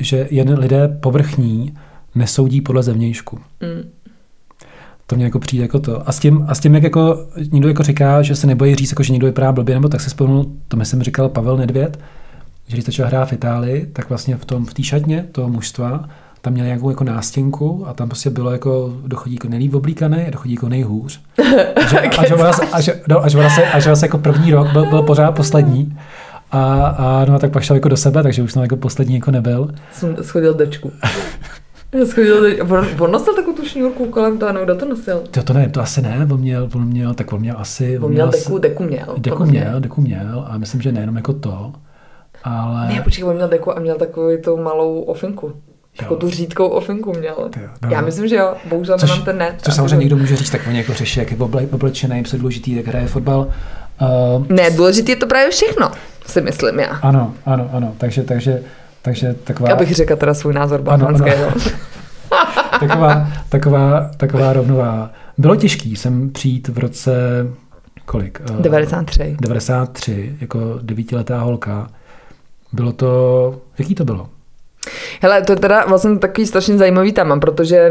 [SPEAKER 1] že jen lidé povrchní nesoudí podle zevnějšku.
[SPEAKER 2] mm,
[SPEAKER 1] To mě jako přijde jako to. A s tím, a s tím jak jako někdo jako říká, že se nebojí říct, jako, že někdo vypadá blbě, nebo tak se vzpomněl, to myslím říkal Pavel Nedvěd, že když začal hrát v Itálii, tak vlastně v tom v té šatně toho mužstva tam měl nějakou jako nástěnku a tam prostě bylo jako dochodí jako nejlíp oblíkaný a dochodí jako nejhůř. A že, a že, ona, a že, no, a že, ona se, a že ona se jako první rok byl, byl pořád poslední. A, a no a tak pak šel jako do sebe, takže už tam jako poslední jako nebyl.
[SPEAKER 2] jsem schodil dečku. *laughs* Schodil. On, on nosil takovou tu šňůrku kolem toho, nebo kdo to nosil?
[SPEAKER 1] To, to ne, to asi ne, on měl, on měl, tak on měl asi...
[SPEAKER 2] On měl
[SPEAKER 1] asi-
[SPEAKER 2] deku, deku měl.
[SPEAKER 1] Deku
[SPEAKER 2] mě.
[SPEAKER 1] měl, deku měl a myslím, že nejenom jako to, ale...
[SPEAKER 2] Ne, počkej, on měl deku a měl takovou tou malou ofinku.
[SPEAKER 1] Jo.
[SPEAKER 2] tu řídkou ofinku měl.
[SPEAKER 1] Jo, no.
[SPEAKER 2] Já myslím, že jo, bohužel
[SPEAKER 1] Což,
[SPEAKER 2] nemám ten net.
[SPEAKER 1] což samozřejmě někdo může říct, tak oni jako řeší, jak je oble, oblečený, co důležitý, jak hraje fotbal. Uh,
[SPEAKER 2] Ne, důležitý je to právě všechno, si myslím já.
[SPEAKER 1] ano, ano, ano, takže, takže, takže taková,
[SPEAKER 2] Já bych řekla teda svůj názor
[SPEAKER 1] Ano, ano.
[SPEAKER 2] balkánského. *laughs*
[SPEAKER 1] taková, taková, taková rovnováha. Bylo těžký sem přijít v roce, kolik? Eh,
[SPEAKER 2] 93.
[SPEAKER 1] 93, jako devítiletá holka. Bylo to, jaký to bylo?
[SPEAKER 2] Hele, to je teda vlastně takový strašně zajímavý téma, protože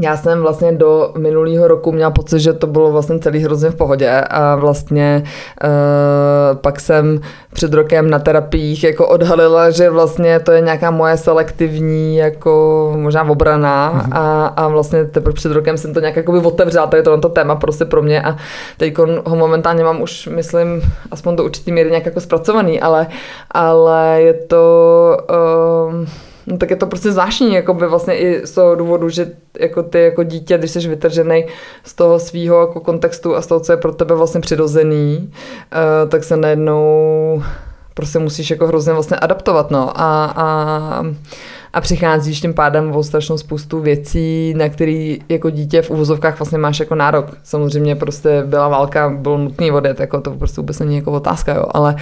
[SPEAKER 2] já jsem vlastně do minulého roku měla pocit, že to bylo vlastně celý hrozně v pohodě a vlastně uh, pak jsem před rokem na terapiích jako odhalila, že vlastně to je nějaká moje selektivní jako možná obrana mm-hmm. a, a vlastně teprve před rokem jsem to nějak jakoby otevřela, to je to, to téma prostě pro mě a teď ho momentálně mám už, myslím, aspoň do určitý míry nějak jako zpracovaný, ale, ale je to... Uh, No tak je to prostě zvláštní, jako by vlastně i z toho důvodu, že jako ty jako dítě, když jsi vytržený z toho svého jako kontextu a z toho, co je pro tebe vlastně přirozený, uh, tak se najednou prostě musíš jako hrozně vlastně adaptovat, no. A, a a přicházíš tím pádem o strašnou spoustu věcí, na který jako dítě v uvozovkách vlastně máš jako nárok. Samozřejmě prostě byla válka, bylo nutný odjet, jako to prostě vůbec není jako otázka, jo, ale,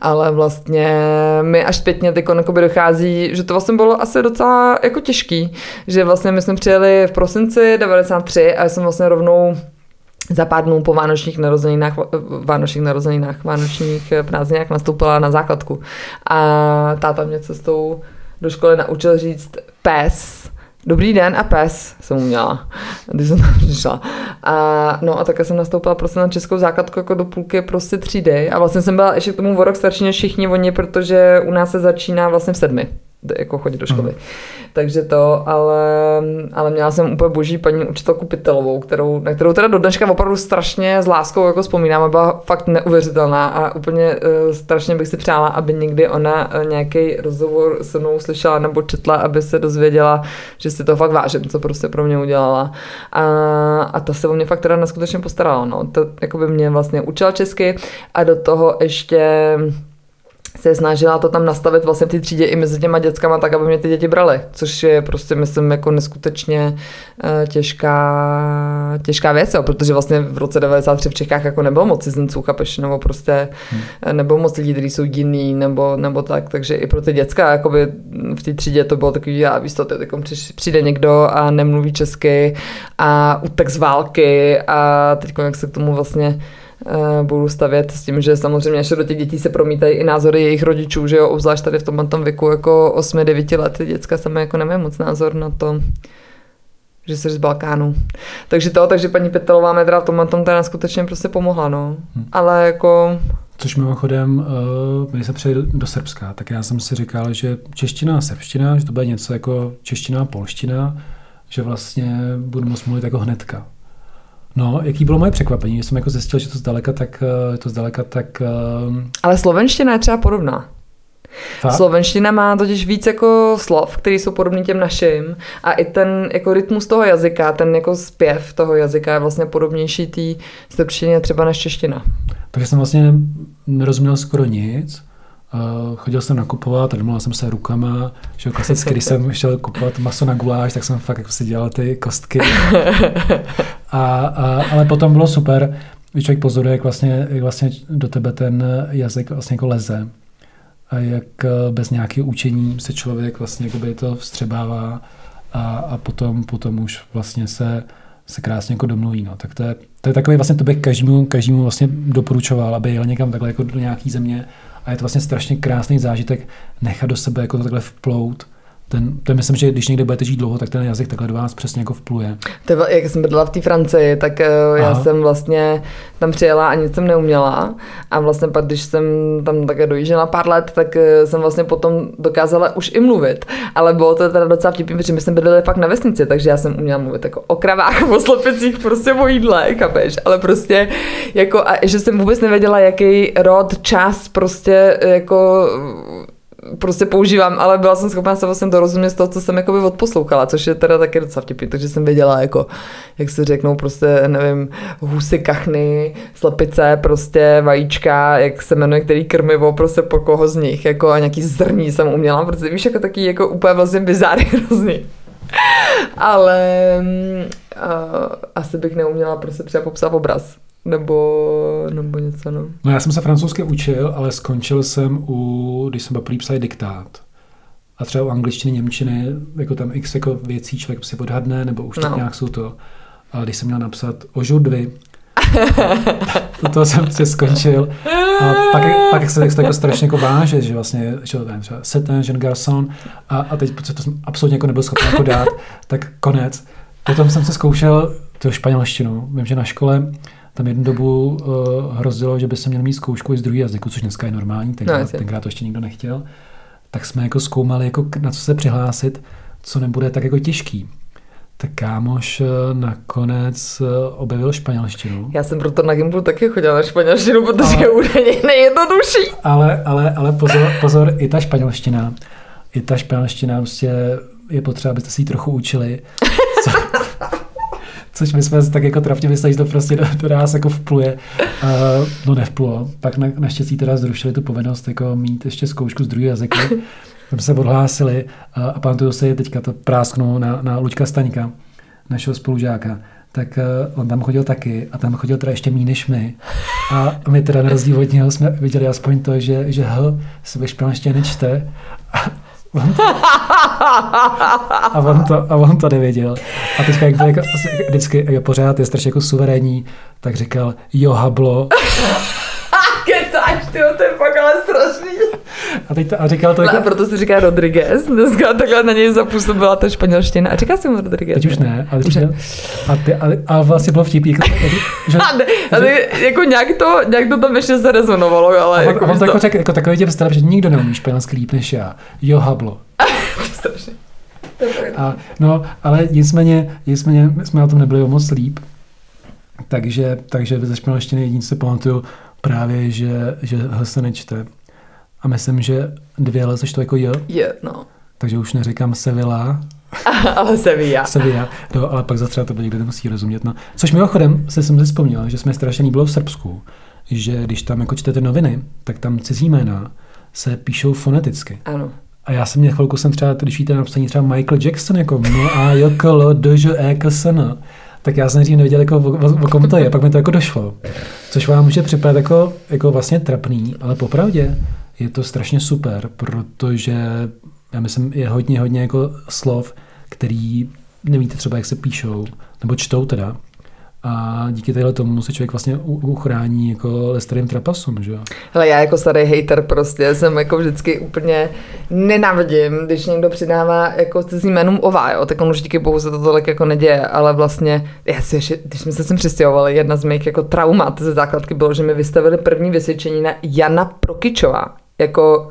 [SPEAKER 2] ale vlastně mi až zpětně ty by dochází, že to vlastně bylo asi docela jako těžký, že vlastně my jsme přijeli v prosinci 93 a já jsem vlastně rovnou za pár dnů po vánočních narozeninách, vánočních narozeninách, vánočních prázdninách nastoupila na základku. A táta mě cestou do školy naučil říct pes, Dobrý den a pes jsem uměla, když jsem tam přišla. A, no a také jsem nastoupila prostě na českou základku jako do půlky prostě třídy. A vlastně jsem byla ještě k tomu o rok starší než všichni oni, protože u nás se začíná vlastně v sedmi jako chodit do školy. Mm. Takže to, ale, ale měla jsem úplně boží paní učitelku Pitelovou, kterou, na kterou teda do dneška opravdu strašně s láskou jako vzpomínám a byla fakt neuvěřitelná a úplně uh, strašně bych si přála, aby někdy ona uh, nějaký rozhovor se mnou slyšela nebo četla, aby se dozvěděla, že si to fakt vážím, co prostě pro mě udělala. A, a ta se o mě fakt teda neskutečně postarala. No. To jako by mě vlastně učila česky a do toho ještě se snažila to tam nastavit vlastně v té třídě i mezi těma dětskama tak, aby mě ty děti brali, což je prostě myslím jako neskutečně uh, těžká, těžká věc, jo, protože vlastně v roce 93 v Čechách jako nebylo moc cizinců, chápeš, nebo prostě hmm. Eh, nebylo moc lidí, kteří jsou jiný, nebo, nebo tak, takže i pro ty děcka jakoby v té třídě to bylo takový, já víš to, teď přijde někdo a nemluví česky a utek z války a teď jak se k tomu vlastně Eh, budu stavět s tím, že samozřejmě ještě do těch dětí se promítají i názory jejich rodičů, že jo, obzvlášť tady v tom, tom věku jako 8-9 let, děcka sami jako nemá moc názor na to, že jsi z Balkánu. Takže to, takže paní Petelová medra v tomhle tom teda skutečně prostě pomohla, no. Hmm. Ale jako...
[SPEAKER 1] Což mimochodem, uh, my se přijeli do Srbska, tak já jsem si říkal, že čeština a srbština, že to bude něco jako čeština a polština, že vlastně budu moct mluvit jako hnedka. No, jaký bylo moje překvapení, že jsem jako zjistil, že to zdaleka tak, eh, to zdaleka tak... Uh...
[SPEAKER 2] Ale slovenština je třeba podobná. Fakt? Slovenština má totiž víc jako slov, které jsou podobné těm našim a i ten jako rytmus toho jazyka, ten jako zpěv toho jazyka je vlastně podobnější té srbštině třeba než čeština.
[SPEAKER 1] Takže jsem vlastně nerozuměl skoro nic Uh, chodil jsem nakupovat a domluvil jsem se rukama, že klasicky, když *laughs* jsem šel kupovat maso na guláš, tak jsem fakt jako si dělal ty kostky. *laughs* A, a, ale potom bylo super, když člověk pozoruje, jak vlastně, jak vlastně do tebe ten jazyk vlastně jako leze. A jak eh, bez nějakého učení se člověk vlastně to vstřebává a, a potom, potom už vlastně se, se krásně jako domluví. No. Tak to je, to je takový vlastně, to bych každému, každému vlastně doporučoval, aby jel někam takhle jako do nějaký země, a je to vlastně strašně krásný zážitek nechat do sebe jako to takhle vplout ten, to myslím, že když někde budete žít dlouho, tak ten jazyk takhle do vás přesně jako vpluje.
[SPEAKER 2] To, jak jsem bydlela v té Francii, tak uh, já jsem vlastně tam přijela a nic jsem neuměla. A vlastně pak, když jsem tam také dojížděla pár let, tak uh, jsem vlastně potom dokázala už i mluvit. Ale bylo to teda docela vtipný, protože my jsme bydleli fakt na vesnici, takže já jsem uměla mluvit jako o kravách, *laughs* o slepicích, prostě o jídle, kapeš. Ale prostě jako, a že jsem vůbec nevěděla, jaký rod, čas prostě jako prostě používám, ale byla jsem schopná se vlastně dorozumět z toho, co jsem jakoby odposlouchala, což je teda taky docela vtipný, takže jsem věděla, jako, jak se řeknou prostě, nevím, husy, kachny, slepice, prostě vajíčka, jak se jmenuje který krmivo, prostě po koho z nich, jako a nějaký zrní jsem uměla, protože víš, jako taky jako úplně vlastně bizáry *laughs* hrozný. ale uh, asi bych neuměla prostě třeba popsat obraz nebo, nebo něco, no.
[SPEAKER 1] No já jsem se francouzsky učil, ale skončil jsem u, když jsem byl psal diktát. A třeba u angličtiny, němčiny, jako tam x jako věcí člověk si odhadne, nebo už no. tak nějak jsou to. Ale když jsem měl napsat aujourd'hui, *laughs* to jsem si skončil. A pak, pak se to jako strašně jako váže, že vlastně, že to třeba Setin, Jean Garçon, a, a teď, protože to jsem absolutně jako nebyl schopen jako dát, tak konec Potom jsem se zkoušel to španělštinu. Vím, že na škole tam jednu dobu uh, hrozilo, že by se měl mít zkoušku i z druhého jazyku, což dneska je normální, tenkrát,
[SPEAKER 2] No,
[SPEAKER 1] tenkrát to ještě nikdo nechtěl. Tak jsme jako zkoumali, jako na co se přihlásit, co nebude tak jako těžký. Tak kámoš eh, nakonec eh, objevil španělštinu.
[SPEAKER 2] Já jsem proto na Gimplu taky chodila na španělštinu, protože je údajně nejjednodušší.
[SPEAKER 1] Ale, ale, ale pozor, pozor, i ta španělština, i ta španělština prostě je potřeba, abyste si ji trochu učili. Co, *laughs* což my jsme tak jako trafně mysleli, že to prostě do, do nás jako vpluje. Uh, no nevplulo. Pak na, naštěstí teda zrušili tu povinnost jako mít ještě zkoušku z druhého jazyka. Tam se odhlásili uh, a pamatuju si teďka to prásknu na, na Luďka Staňka, našeho spolužáka tak uh, on tam chodil taky a tam chodil teda ještě méně než my. A my teda na rozdíl od něho jsme viděli aspoň to, že, že H se ve španělštině nečte. A on, to, a, on to, nevěděl. A teďka, jak byl jako, vždycky jak pořád je strašně jako suverénní, tak říkal jo hablo. A, teď to, a říkal to jako...
[SPEAKER 2] a proto se říká Rodriguez. Dneska takhle na něj zapůsobila ta španělština. A říká se mu Rodriguez.
[SPEAKER 1] Teď už ne, ale teď ne. A, ty, a, a vlastně bylo vtipný, jako, že,
[SPEAKER 2] A, ne, a ne, jako nějak to, nějak to tam ještě zarezonovalo, ale
[SPEAKER 1] a on,
[SPEAKER 2] jako,
[SPEAKER 1] on to jako řekl, jako takový těm starým, že nikdo neumí španělsky líp než já. Jo hablo. *laughs*
[SPEAKER 2] to strašně.
[SPEAKER 1] A, no, ale nicméně, nicméně jsme na tom nebyli o moc líp. Takže, takže ze španělštiny jediný si pamatuju právě, že, že H se nečte. A myslím, že dvě L se to jako J,
[SPEAKER 2] Je, no.
[SPEAKER 1] takže už neříkám Sevilla, *laughs*
[SPEAKER 2] ale Sevilla.
[SPEAKER 1] Sevilla, no, ale pak zase třeba to někdo nemusí rozumět. No. Což mimochodem se jsem si vzpomněl, že jsme strašně líbilo v Srbsku, že když tam jako čtete noviny, tak tam cizí jména se píšou foneticky.
[SPEAKER 2] Ano.
[SPEAKER 1] A já jsem měl chvilku, jsem třeba, když víte napsaní třeba Michael Jackson, jako M A J K L D Ž E K S N, tak já jsem nejdřív nevěděl, jako, o, o, o, kom to je, pak mi to jako došlo. Což vám může připadat jako, jako vlastně trapný, ale popravdě je to strašně super, protože já myslím, je hodně, hodně jako slov, který nevíte třeba, jak se píšou, nebo čtou teda. A díky téhle tomu se člověk vlastně uchrání jako lesterým trapasům, že jo?
[SPEAKER 2] Hele, já jako starý hater prostě jsem jako vždycky úplně nenávidím, když někdo přidává jako cizí jménům ová, jo, tak on už díky bohu se to tolik jako neděje, ale vlastně, já si ještě, když jsme se sem přistěhovali, jedna z mých jako traumat ze základky bylo, že mi vystavili první vysvědčení na Jana Prokyčová, jako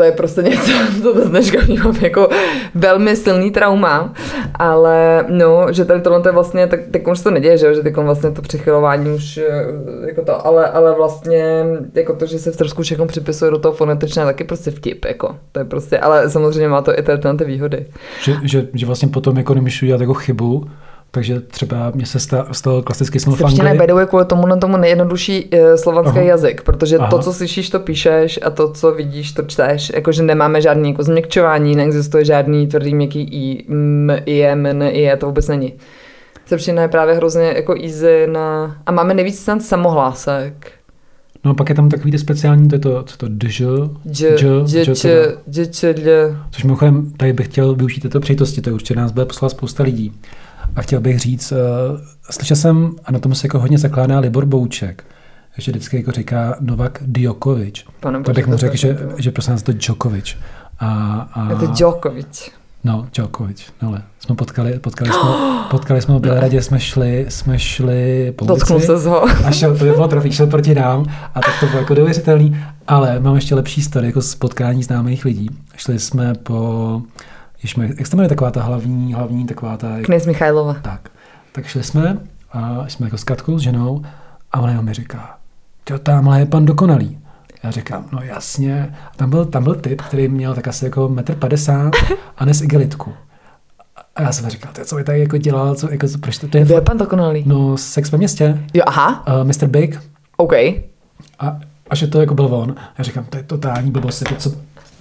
[SPEAKER 2] to je prostě *laughs* něco, co do dneška vnímám jako velmi silný trauma, ale no, že tady tohle to je vlastně, tak teď už to neděje, že, že teď vlastně to přechylování už eh, jako to, ale, ale vlastně jako to, že se v trošku všechno připisuje do toho fonetičného, taky prostě vtip, jako, to je prostě, ale samozřejmě má to i tady ty výhody.
[SPEAKER 1] Že, že, že vlastně potom jako nemůžu dělat jako chybu, takže třeba mě se sta- stalo klasicky jsem v
[SPEAKER 2] je
[SPEAKER 1] Anglii.
[SPEAKER 2] the way kvůli tomu na tomu nejjednodušší uh, slovanský
[SPEAKER 1] Aha.
[SPEAKER 2] jazyk, protože
[SPEAKER 1] Aha.
[SPEAKER 2] to, co slyšíš, to píšeš a to, co vidíš, to čteš. Jakože nemáme žádný jako změkčování, neexistuje žádný tvrdý měkký i, m, i, je, m, i, je, to vůbec není. Srbština je právě hrozně jako easy na... A máme nejvíc snad samohlásek.
[SPEAKER 1] No a pak je tam takový ty speciální, to je to, co to dž,
[SPEAKER 2] Dž,
[SPEAKER 1] dž,
[SPEAKER 2] dž,
[SPEAKER 1] dž
[SPEAKER 2] č,
[SPEAKER 1] teda.
[SPEAKER 2] dž, č, dž.
[SPEAKER 1] což mimochodem tady bych chtěl využít této příležitosti, to určitě nás bude poslat spousta lidí. A chtěl bych říct, uh, slyšel jsem, a na tom se jako hodně zakládá Libor Bouček, že vždycky jako říká Novak Djokovič.
[SPEAKER 2] Pane
[SPEAKER 1] To bych mu řekl, že, že prosím nás to Djokovič. A, a,
[SPEAKER 2] Je to Djokovic.
[SPEAKER 1] No, Djokovič, no ale jsme potkali, potkali jsme, *gasps* potkali jsme ho v Bělehradě, jsme šli, jsme šli po ulici.
[SPEAKER 2] se z ho.
[SPEAKER 1] A šel, to by bylo trofí, šel proti nám a tak to bylo jako neuvěřitelný. Ale mám ještě lepší story, jako z potkání známých lidí. Šli jsme po, ježme, jak se to jmenuje taková ta hlavní, hlavní taková ta,
[SPEAKER 2] Kněz Michailova.
[SPEAKER 1] tak. Tak šli jsme a jsme jako s Katkou, s ženou a ona mi říká, jo, tamhle je pan dokonalý. Já říkám, no jasně. A tam byl, tam byl typ, který měl tak asi jako 1,50 m a nes igelitku. A já jsem říkal, "Ty, co by tady jako dělal, co, jako, proč to, to je
[SPEAKER 2] Kdo je pan dokonalý?
[SPEAKER 1] No, sex ve městě,
[SPEAKER 2] Jo, aha,
[SPEAKER 1] uh, Mr. Big,
[SPEAKER 2] OK.
[SPEAKER 1] a, a že to jako byl on. Já říkám, to je totální blbost, jako co,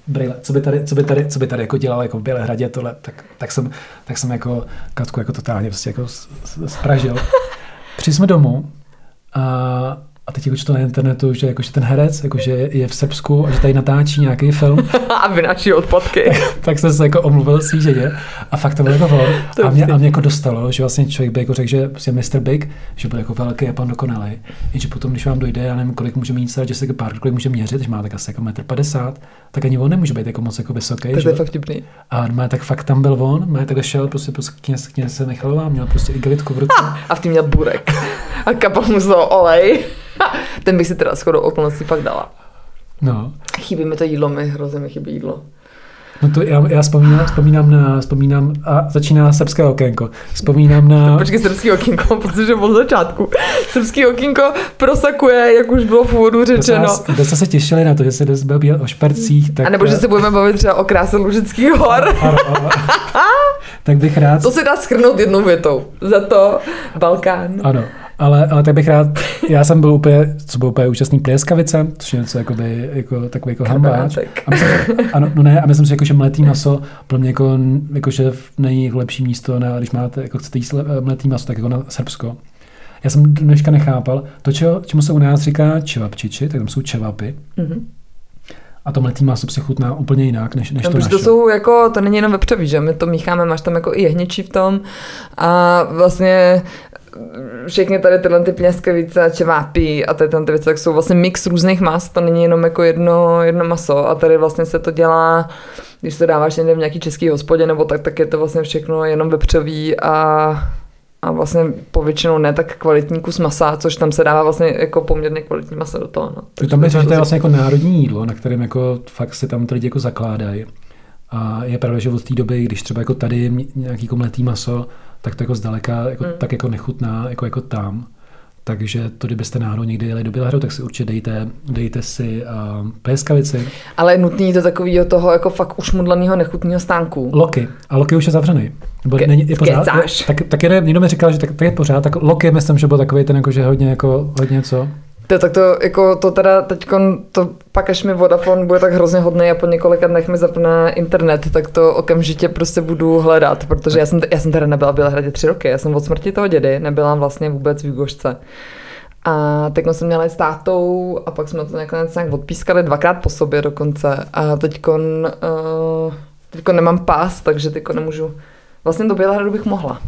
[SPEAKER 1] brýle, co by tady, co by tady, co by tady jako dělal jako v Bělehradě tohle, tak, tak, jsem, tak jsem jako Katku jako totálně prostě jako spražil. Přišli jsme domů a, a teď jako to na internetu, že, jako, že ten herec jakože je v Srbsku a že tady natáčí nějaký film. *laughs*
[SPEAKER 2] a vynáší odpadky. *laughs*
[SPEAKER 1] tak, tak jsem se jako omluvil svý ženě a fakt to bylo jako on. A mě, a mě jako dostalo, že vlastně člověk by jako řekl, že je Mr. Big, že bude jako velký a pan dokonalý. Jenže potom, když vám dojde, já nevím, kolik může mít že se pár, kolik může měřit, že má tak asi jako 1,50 m, tak ani on nemůže být jako moc jako vysoký.
[SPEAKER 2] To je fakt vtipný.
[SPEAKER 1] A má tak fakt tam byl on, má tak šel prostě, prostě kněz, kněz se Michalová, měl prostě igelitku v ruce. *laughs*
[SPEAKER 2] A v tím měl burek. A kapal mu z toho olej. *laughs* Ten bych si teda shodou okolností fakt dala.
[SPEAKER 1] No.
[SPEAKER 2] Chybí mi to jídlo, mi hrozně mi chybí jídlo.
[SPEAKER 1] No to já, já vzpomínám, vzpomínám na, vzpomínám, a začíná srbské okénko. Vzpomínám na... *laughs*
[SPEAKER 2] Počkej, srbský okénko, *laughs* protože od začátku. Srbský okénko prosakuje, jak už bylo v úvodu řečeno.
[SPEAKER 1] Kde se těšili na to, že se dnes baví o špercích. Tak...
[SPEAKER 2] A nebo že se budeme bavit třeba o kráse Lužických hor. Ano, ano,
[SPEAKER 1] tak bych rád...
[SPEAKER 2] To se dá schrnout jednou větou. Za to Balkán.
[SPEAKER 1] Ano. Ale, ale tak bych rád, já jsem byl úplně, co byl úplně účastný plieskavice, což je něco jakoby, jako, takový jako hambáč. A myslím, ano, no ne, a myslím si, jako, že mletý maso pro mě jako, jako že není lepší místo, na, když máte, jako chcete jíst mletý maso, tak jako na Srbsko. Já jsem dneška nechápal, to, čo, čemu se u nás říká čevapčiči, tak tam jsou čevapy. Mm-hmm. A to mletý maso si chutná úplně jinak, než, než no, to naše.
[SPEAKER 2] to jsou jako, to není jenom vepřový, že my to mícháme, máš tam jako i jehněčí v tom a vlastně všechny tady tyhle ty pněskavice, čevápy a tady ty věci, tak jsou vlastně mix různých mas, to není jenom jako jedno, jedno maso a tady vlastně se to dělá, když to dáváš někde v nějaký český hospodě nebo tak, tak je to vlastně všechno jenom vepřový a a vlastně povětšinou ne tak kvalitní kus masa, což tam se dává vlastně jako poměrně kvalitní masa do toho. No.
[SPEAKER 1] To tam je, že to je vlastně jako národní jídlo, na kterém jako fakt se tam lidi jako zakládají. A je pravda, že od té doby, když třeba jako tady nějaký komletý maso, tak to jako zdaleka jako, mm. tak jako nechutná, jako, jako tam. Takže to, kdybyste náhodou někdy jeli do Bělehru, tak si určitě dejte, dejte si uh, pleskavici.
[SPEAKER 2] Ale je nutný to takového toho jako fakt už mudlaného nechutného stánku.
[SPEAKER 1] Loky. A Loky už je zavřený. Nebo
[SPEAKER 2] Ke,
[SPEAKER 1] není, je pořád, tak, tak je, někdo mi říkal, že tak, tak je pořád, tak Loky myslím, že byl takový ten jako, že hodně jako, hodně co.
[SPEAKER 2] To, tak to, jako, to teda teď, to pak až mi Vodafone bude tak hrozně hodný a po několika dnech mi zapne internet, tak to okamžitě prostě budu hledat, protože já jsem, já jsem teda nebyla v Bělehradě tři roky, já jsem od smrti toho dědy nebyla vlastně vůbec v Jugošce. A teď jsem měla s tátou a pak jsme to nakonec nějak odpískali dvakrát po sobě dokonce. A teď uh, teďkon nemám pás, takže teď nemůžu. Vlastně do Bělehradu bych mohla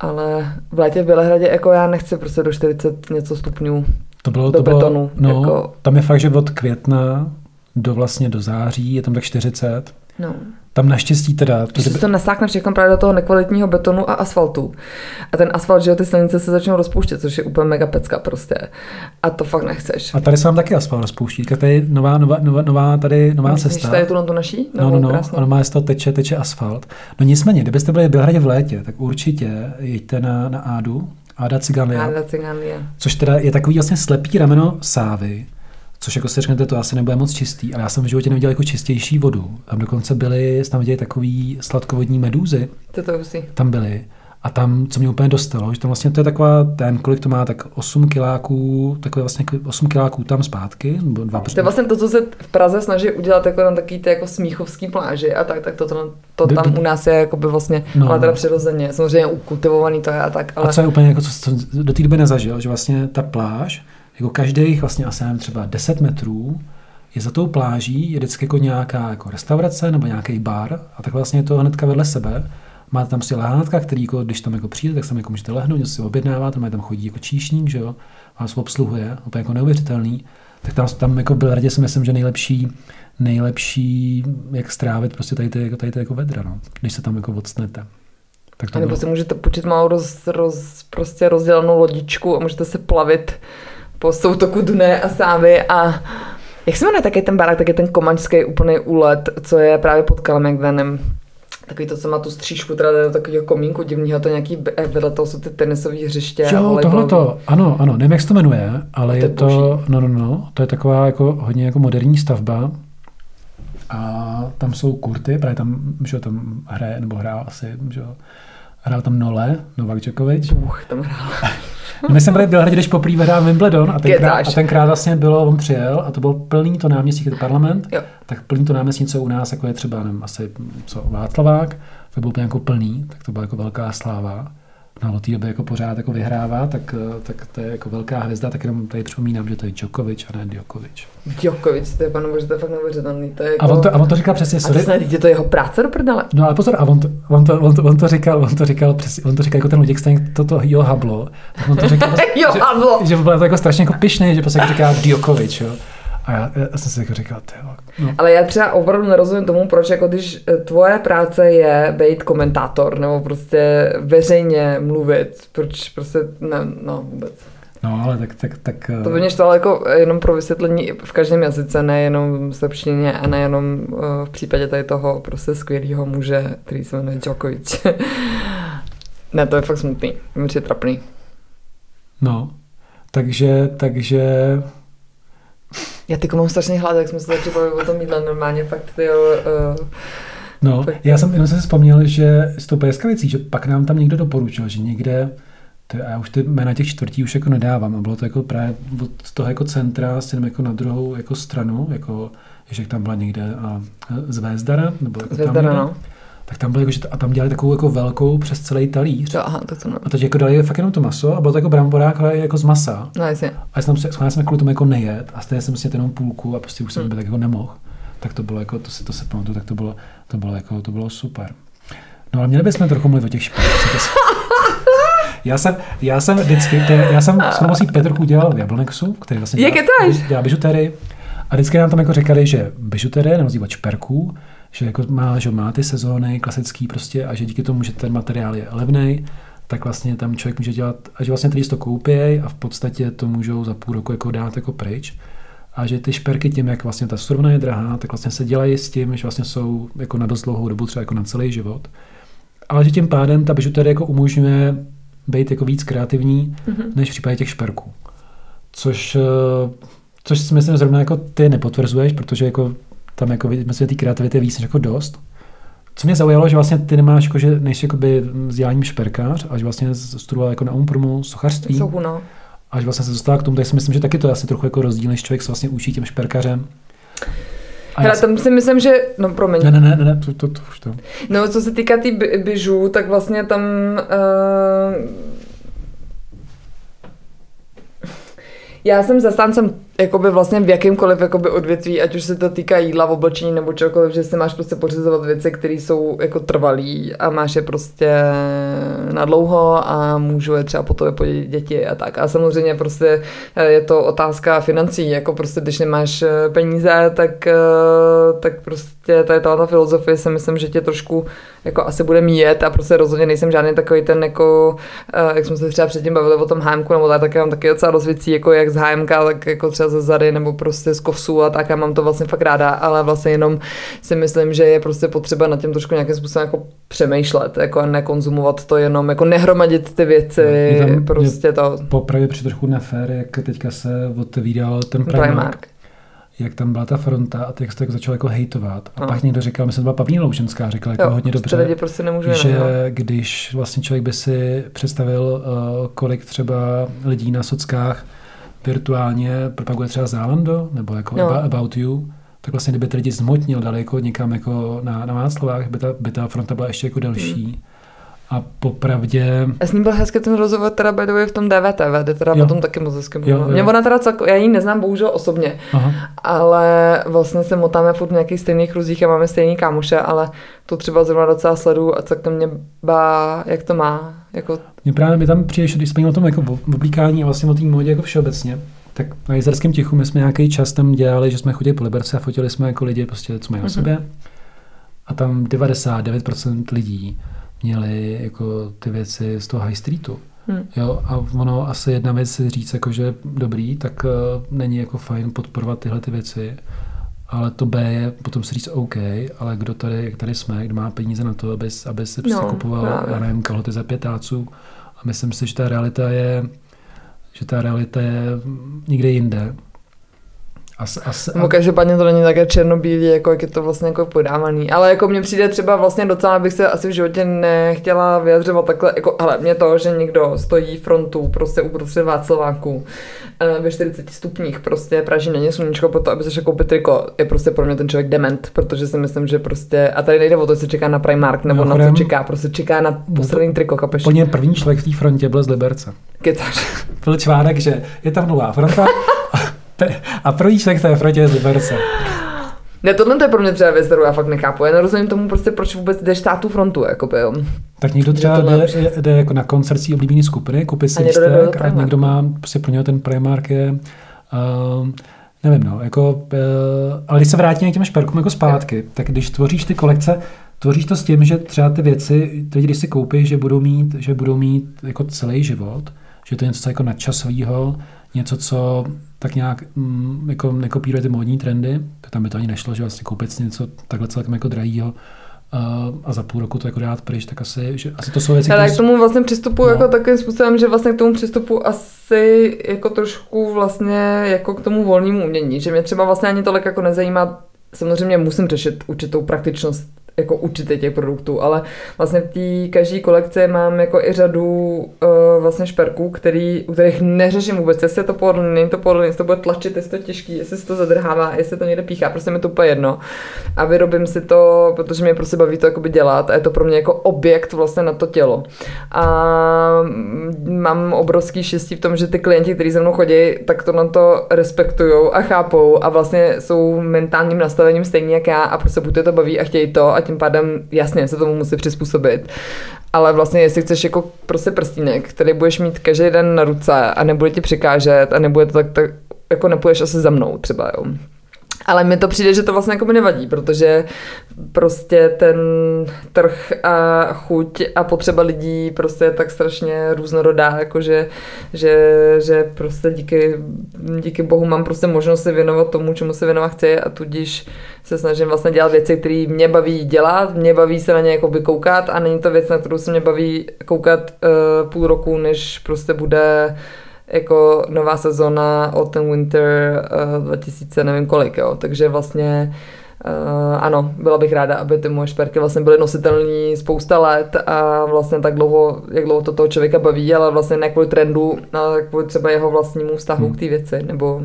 [SPEAKER 2] ale v létě v Bělehradě jako já nechci prostě do 40 něco stupňů
[SPEAKER 1] to bylo,
[SPEAKER 2] do
[SPEAKER 1] to
[SPEAKER 2] betonu.
[SPEAKER 1] Bylo, no, jako... Tam je fakt, že od května do vlastně do září je tam tak 40. No. Tam naštěstí teda...
[SPEAKER 2] To, kdyby... to nasákne všechno právě do toho nekvalitního betonu a asfaltu. A ten asfalt, že ty silnice se začnou rozpouštět, což je úplně mega pecka prostě. A to fakt nechceš.
[SPEAKER 1] A tady se vám taky asfalt rozpouští. Tady je nová, nová, nová, nová tady nová Myslíš, cesta.
[SPEAKER 2] tady tu na tu naší?
[SPEAKER 1] No, no, no. A má z toho teče, teče asfalt. No nicméně, kdybyste byli v Bělhradě v létě, tak určitě jeďte na, na Ádu, Áda Ciganlia.
[SPEAKER 2] Áda Ciganlia.
[SPEAKER 1] Což teda je takový vlastně slepý rameno Sávy Což jako si řeknete, to asi nebude moc čistý, ale já jsem v životě neviděl jako čistější vodu. Tam dokonce byly, tam viděli takový sladkovodní medúzy.
[SPEAKER 2] To to hustý.
[SPEAKER 1] Tam byly. A tam, co mě úplně dostalo, že tam vlastně to je taková, ten, kolik to má, tak 8 kiláků, takové vlastně 8 kiláků tam zpátky, nebo dva
[SPEAKER 2] To je vlastně to, co se v Praze snaží udělat jako tam takový ty jako smíchovský pláži a tak, tak to, to, to tam u nás je jako by vlastně, no, ale teda přirozeně, samozřejmě ukultivovaný to je a tak. Ale...
[SPEAKER 1] A co je úplně jako, co, co do té doby nezažil, že vlastně ta pláž, jako každých vlastně asi nevím, třeba 10 metrů je za tou pláží je vždycky jako nějaká jako restaurace nebo nějaký bar a tak vlastně je to hnedka vedle sebe. Máte tam si lehátka, který jako, když tam jako přijde, tak tam jako můžete lehnout, něco si objednávat, tam tam chodí jako číšník, že jo, vás obsluhuje, úplně jako neuvěřitelný. Tak tam, tam jako byl radě si myslím, že nejlepší, nejlepší, jak strávit prostě tady ty, jako, tady ty jako vedra, no, když se tam jako odstnete.
[SPEAKER 2] Tak to a nebo si můžete počít malou roz, roz, prostě rozdělenou lodičku a můžete se plavit po soutoku Duné a Sávy a jak se jmenuje taky ten barák, tak je ten komaňský úplný úlet, co je právě pod Kalemegdanem. Takový to, co má tu střížku, teda do takového komínku divného, to nějaký, eh, vedle toho jsou ty tenisové hřiště.
[SPEAKER 1] Jo, tohle to, ano, ano, nevím, jak se to jmenuje, ale to je to, boží. no, no, no, to je taková jako hodně jako moderní stavba. A tam jsou kurty, právě tam, že tam hraje, nebo hrál asi, že hrál tam Nole, Novak Djokovic.
[SPEAKER 2] Uch, tam hrál. *laughs*
[SPEAKER 1] My jsme byli v Bělehradě, když poprvé hrál Wimbledon a tenkrát, a tenkrát vlastně bylo, on přijel a to byl plný to náměstí, je to parlament, jo. tak plný to náměstí, co u nás, jako je třeba, nevím, asi co Václavák, to bylo úplně jako plný, tak to byla jako velká sláva. No, od té doby jako pořád jako vyhrává, tak, eh, tak to je jako velká hvězda, tak jenom tady připomínám, že to je Djokovic a ne Djokovic.
[SPEAKER 2] Djokovic, to je panu bože, to je fakt neuvěřitelný. To je jako...
[SPEAKER 1] A on to, a on to říkal přesně, sorry.
[SPEAKER 2] A to snad, je to jeho práce do prdele.
[SPEAKER 1] No ale pozor, a on to, on to, on to, on to říkal, on to říkal, přesně, on to říkal jako ten Luděk Staněk, toto jo hablo, tak on to říkal, *laughs*
[SPEAKER 2] jo hablo.
[SPEAKER 1] že, že, byl to jako strašně jako pišný, že prostě jako říká Djokovic, jo. A já, já jsem si jako říkal, ty
[SPEAKER 2] no. Ale já třeba opravdu nerozumím tomu, proč jako když eh, tvoje práce je být komentátor nebo prostě veřejně mluvit, proč prostě ne, no vůbec.
[SPEAKER 1] No, ale tak, tak, tak...
[SPEAKER 2] To by mě štvalo jako jenom pro vysvětlení v každém jazyce, nejenom v srbštině a nejenom eh, v případě tady toho prostě skvělého muže, který se jmenuje Djokovic. *laughs* ne, to je fakt smutný, mi trapný.
[SPEAKER 1] No, takže, takže
[SPEAKER 2] já ty mám strašně hlad, jak jsme se začali bavit o tom jídle, normálně fakt ty jo, uh,
[SPEAKER 1] No, fakt, já jsem jenom se vzpomněl, že s tou věcí, že pak nám tam někdo doporučil, že někde, to, já už ty jména těch čtvrtí už jako nedávám, a bylo to jako právě od toho jako centra, s jako na druhou jako stranu, jako, že tam byla někde a, z Vézdara, nebo jako
[SPEAKER 2] Zvezdara, tam někde. no
[SPEAKER 1] tak tam bylo jako, že a tam dělali takovou jako velkou přes celý talíř.
[SPEAKER 2] Jo, aha, tak to
[SPEAKER 1] A teď jako dali fakt jenom to maso a bylo to jako bramborák, ale jako z masa.
[SPEAKER 2] No, jasně.
[SPEAKER 1] A já jsem, já jsem kvůli tomu jako nejet a stejně jsem si jenom půlku a prostě už jsem hmm. tak jako nemohl. Tak to bylo jako, to si to se pamatuju, tak to bylo, to bylo jako, to bylo super. No ale měli bychom trochu mluvit o těch špatných. *laughs* Já jsem, já jsem vždycky, to, já jsem s pomocí Petrku dělal v Jablonexu, který vlastně
[SPEAKER 2] Jak dělá,
[SPEAKER 1] je dělá bižutery. A vždycky nám tam jako říkali, že bižutery, nebo šperků, že jako má, že má ty sezóny klasický prostě a že díky tomu, že ten materiál je levný, tak vlastně tam člověk může dělat, a že vlastně ty to koupí a v podstatě to můžou za půl roku jako dát jako pryč. A že ty šperky tím, jak vlastně ta surovina je drahá, tak vlastně se dělají s tím, že vlastně jsou jako na dost dlouhou dobu, třeba jako na celý život. Ale že tím pádem ta bižuterie jako umožňuje být jako víc kreativní, mm-hmm. než v případě těch šperků. Což, eh, což si myslím zrovna jako ty nepotvrzuješ, protože jako tam jako myslím, té kreativity je víc jako dost. Co mě zaujalo, že vlastně ty nemáš, jako, že nejsi jakoby vzděláním šperkář, až vlastně studoval jako na Umpromu sochařství.
[SPEAKER 2] Souhu, no.
[SPEAKER 1] Až vlastně se dostala k tomu, tak si myslím, že taky to je asi trochu jako rozdíl, než člověk se vlastně učí těm šperkařem.
[SPEAKER 2] A Hele, tam si myslím, že... No, promiň.
[SPEAKER 1] Ne, ne, ne, ne, to, to, to už to.
[SPEAKER 2] No, co se týká ty ty bižů, tak vlastně tam... Uh, já jsem zastáncem jakoby vlastně v jakýmkoliv jakoby odvětví, ať už se to týká jídla, oblečení nebo čokoliv, že si máš prostě pořizovat věci, které jsou jako trvalý a máš je prostě na dlouho a můžu je třeba potom vypodit děti a tak. A samozřejmě prostě je to otázka financí, jako prostě když nemáš eh, peníze, tak, eh, tak prostě tady ta filozofie si myslím, že tě trošku jako asi bude míjet a prostě rozhodně nejsem žádný takový ten jako, eh, jak jsme se třeba předtím bavili o tom hájemku, nebo tak, tak mám taky docela dost věcí, jako jak z hájemka, tak jako třeba ze zady nebo prostě z kosu a tak, já mám to vlastně fakt ráda, ale vlastně jenom si myslím, že je prostě potřeba na tím trošku nějakým způsobem jako přemýšlet, jako nekonzumovat to jenom, jako nehromadit ty věci, no, tam, prostě to.
[SPEAKER 1] Popravdě při trochu nefér, jak teďka se otevíral ten Primark. Primark jak tam byla ta fronta a jak se to jako začal jako hejtovat. A no. pak někdo říkal, myslím, byla Pavlína Louženská, říkala jako jo, hodně dobře,
[SPEAKER 2] lidi prostě nemůže
[SPEAKER 1] že jenom, když vlastně člověk by si představil, uh, kolik třeba lidí na sockách virtuálně propaguje třeba Zálando, nebo jako no. About You, tak vlastně kdyby ty lidi zmotnil, dali jako někam jako na, na Václavách, by ta, by ta fronta byla ještě jako delší. Hmm. A popravdě...
[SPEAKER 2] Já s ním byl hezky ten rozhovor teda by v tom DVTV, kde teda jo. potom taky moc hezky Mě ona teda celko, já ji neznám bohužel osobně, Aha. ale vlastně se motáme furt v nějakých stejných kruzích a máme stejný kámoše, ale to třeba zrovna docela sledu a celkem mě bá, jak to má. Jako...
[SPEAKER 1] Mě právě mi tam přijdeš, když jsme o tom jako oblíkání a vlastně o té modě jako všeobecně, tak na jezerském tichu my jsme nějaký čas tam dělali, že jsme chodili po Liberce a fotili jsme jako lidi, prostě, co mají mm-hmm. o sobě. A tam 99% lidí měli jako ty věci z toho high streetu. Hmm. Jo, a ono asi jedna věc si říct, jako, že dobrý, tak uh, není jako fajn podporovat tyhle ty věci, ale to B je potom si říct OK, ale kdo tady, jak tady jsme, kdo má peníze na to, aby, aby si no, kupoval, právě. já nevím, kalhoty za pětáců. A myslím si, že ta realita je, že ta realita je někde jinde. As, as,
[SPEAKER 2] No, každopádně to není také černobílý, jako jak je to vlastně jako podávaný. Ale jako mně přijde třeba vlastně docela, bych se asi v životě nechtěla vyjadřovat takhle, jako, ale mě to, že někdo stojí frontu prostě uprostřed Václaváku eh, ve 40 stupních, prostě praží není sluníčko po to, aby se šel koupit triko, je prostě pro mě ten člověk dement, protože si myslím, že prostě, a tady nejde o to, jestli čeká na Primark, nebo
[SPEAKER 1] No,
[SPEAKER 2] na co čeká, prostě čeká na poslední triko, kapeš.
[SPEAKER 1] Úplně první člověk v té frontě byl z Liberce.
[SPEAKER 2] Kecáš.
[SPEAKER 1] Byl článek, že je tam nová fronta *laughs* a, v té frontě je z Liberce.
[SPEAKER 2] Ne, tohle to je pro mě třeba věc, kterou já fakt nechápu. Já nerozumím tomu prostě, proč vůbec jdeš stát tu frontu, jako by, jo.
[SPEAKER 1] Tak někdo třeba
[SPEAKER 2] to
[SPEAKER 1] jde, jde, jako na koncert svý oblíbený skupiny, koupí si
[SPEAKER 2] jde
[SPEAKER 1] lístek a někdo má, prostě pro něho ten Primark je, uh, nevím no, jako, uh, ale když se vrátíme k těm šperkům jako zpátky, tak když tvoříš ty kolekce, tvoříš to s tím, že třeba ty věci, teď když si koupíš, že budou mít, že budou mít jako celý život, že to je něco jako nadčasového, něco, co tak nějak mm, jako nekopíruje ty módní trendy, tak tam by to ani nešlo, že vlastně koupit si něco takhle celkem jako drahýho a, a za půl roku to jako dát pryč, tak asi, že, asi to jsou věci,
[SPEAKER 2] Ale
[SPEAKER 1] které
[SPEAKER 2] k tomu vlastně přistupu
[SPEAKER 1] No.
[SPEAKER 2] jako takovým způsobem, že vlastně k tomu přistupu asi jako trošku vlastně jako k tomu volnému umění, že mě třeba vlastně ani tolik jako nezajímá, samozřejmě musím řešit určitou praktičnost jako určitě těch produktů, ale vlastně v té každé kolekci mám jako i řadu uh, vlastně šperků, který, u kterých neřeším vůbec, jestli je to pohodlný, není to pohodlný, jestli to bude tlačit, jestli to těžký, jestli se to zadrhává, jestli to někde píchá, prostě mi to úplně jedno. A vyrobím si to, protože mě prostě baví to jakoby dělat a je to pro mě jako objekt vlastně na to tělo. A mám obrovský štěstí v tom, že ty klienti, kteří se mnou chodí, tak to na to respektují a chápou a vlastně jsou mentálním nastavením stejně jak já a prostě buď to baví a chtějí to a tím pádem jasně se tomu musí přizpůsobit. Ale vlastně, jestli chceš jako prostě prstínek, který budeš mít každý den na ruce a nebude ti přikážet a nebude to tak, tak jako nepůjdeš asi za mnou třeba, jo. Ale mi to přijde, že to vlastně jako mi nevadí, protože prostě ten trh a chuť a potřeba lidí prostě je tak strašně různorodá, jakože, že, že prostě díky, díky bohu mám prostě možnost se věnovat tomu, čemu se věnovat chci a tudíž se snažím vlastně dělat věci, které mě baví dělat, mě baví se na ně jakoby koukat a není to věc, na kterou se mě baví koukat uh, půl roku, než prostě bude jako nová sezona Autumn Winter uh, 2000 nevím kolik, jo. Takže vlastně Uh, ano, byla bych ráda, aby ty moje šperky vlastně byly nositelné spousta let a vlastně tak dlouho, jak dlouho to toho člověka baví, ale vlastně ne kvůli trendu, ale kvůli třeba jeho vlastnímu vztahu
[SPEAKER 1] Hmm.
[SPEAKER 2] k té věci, nebo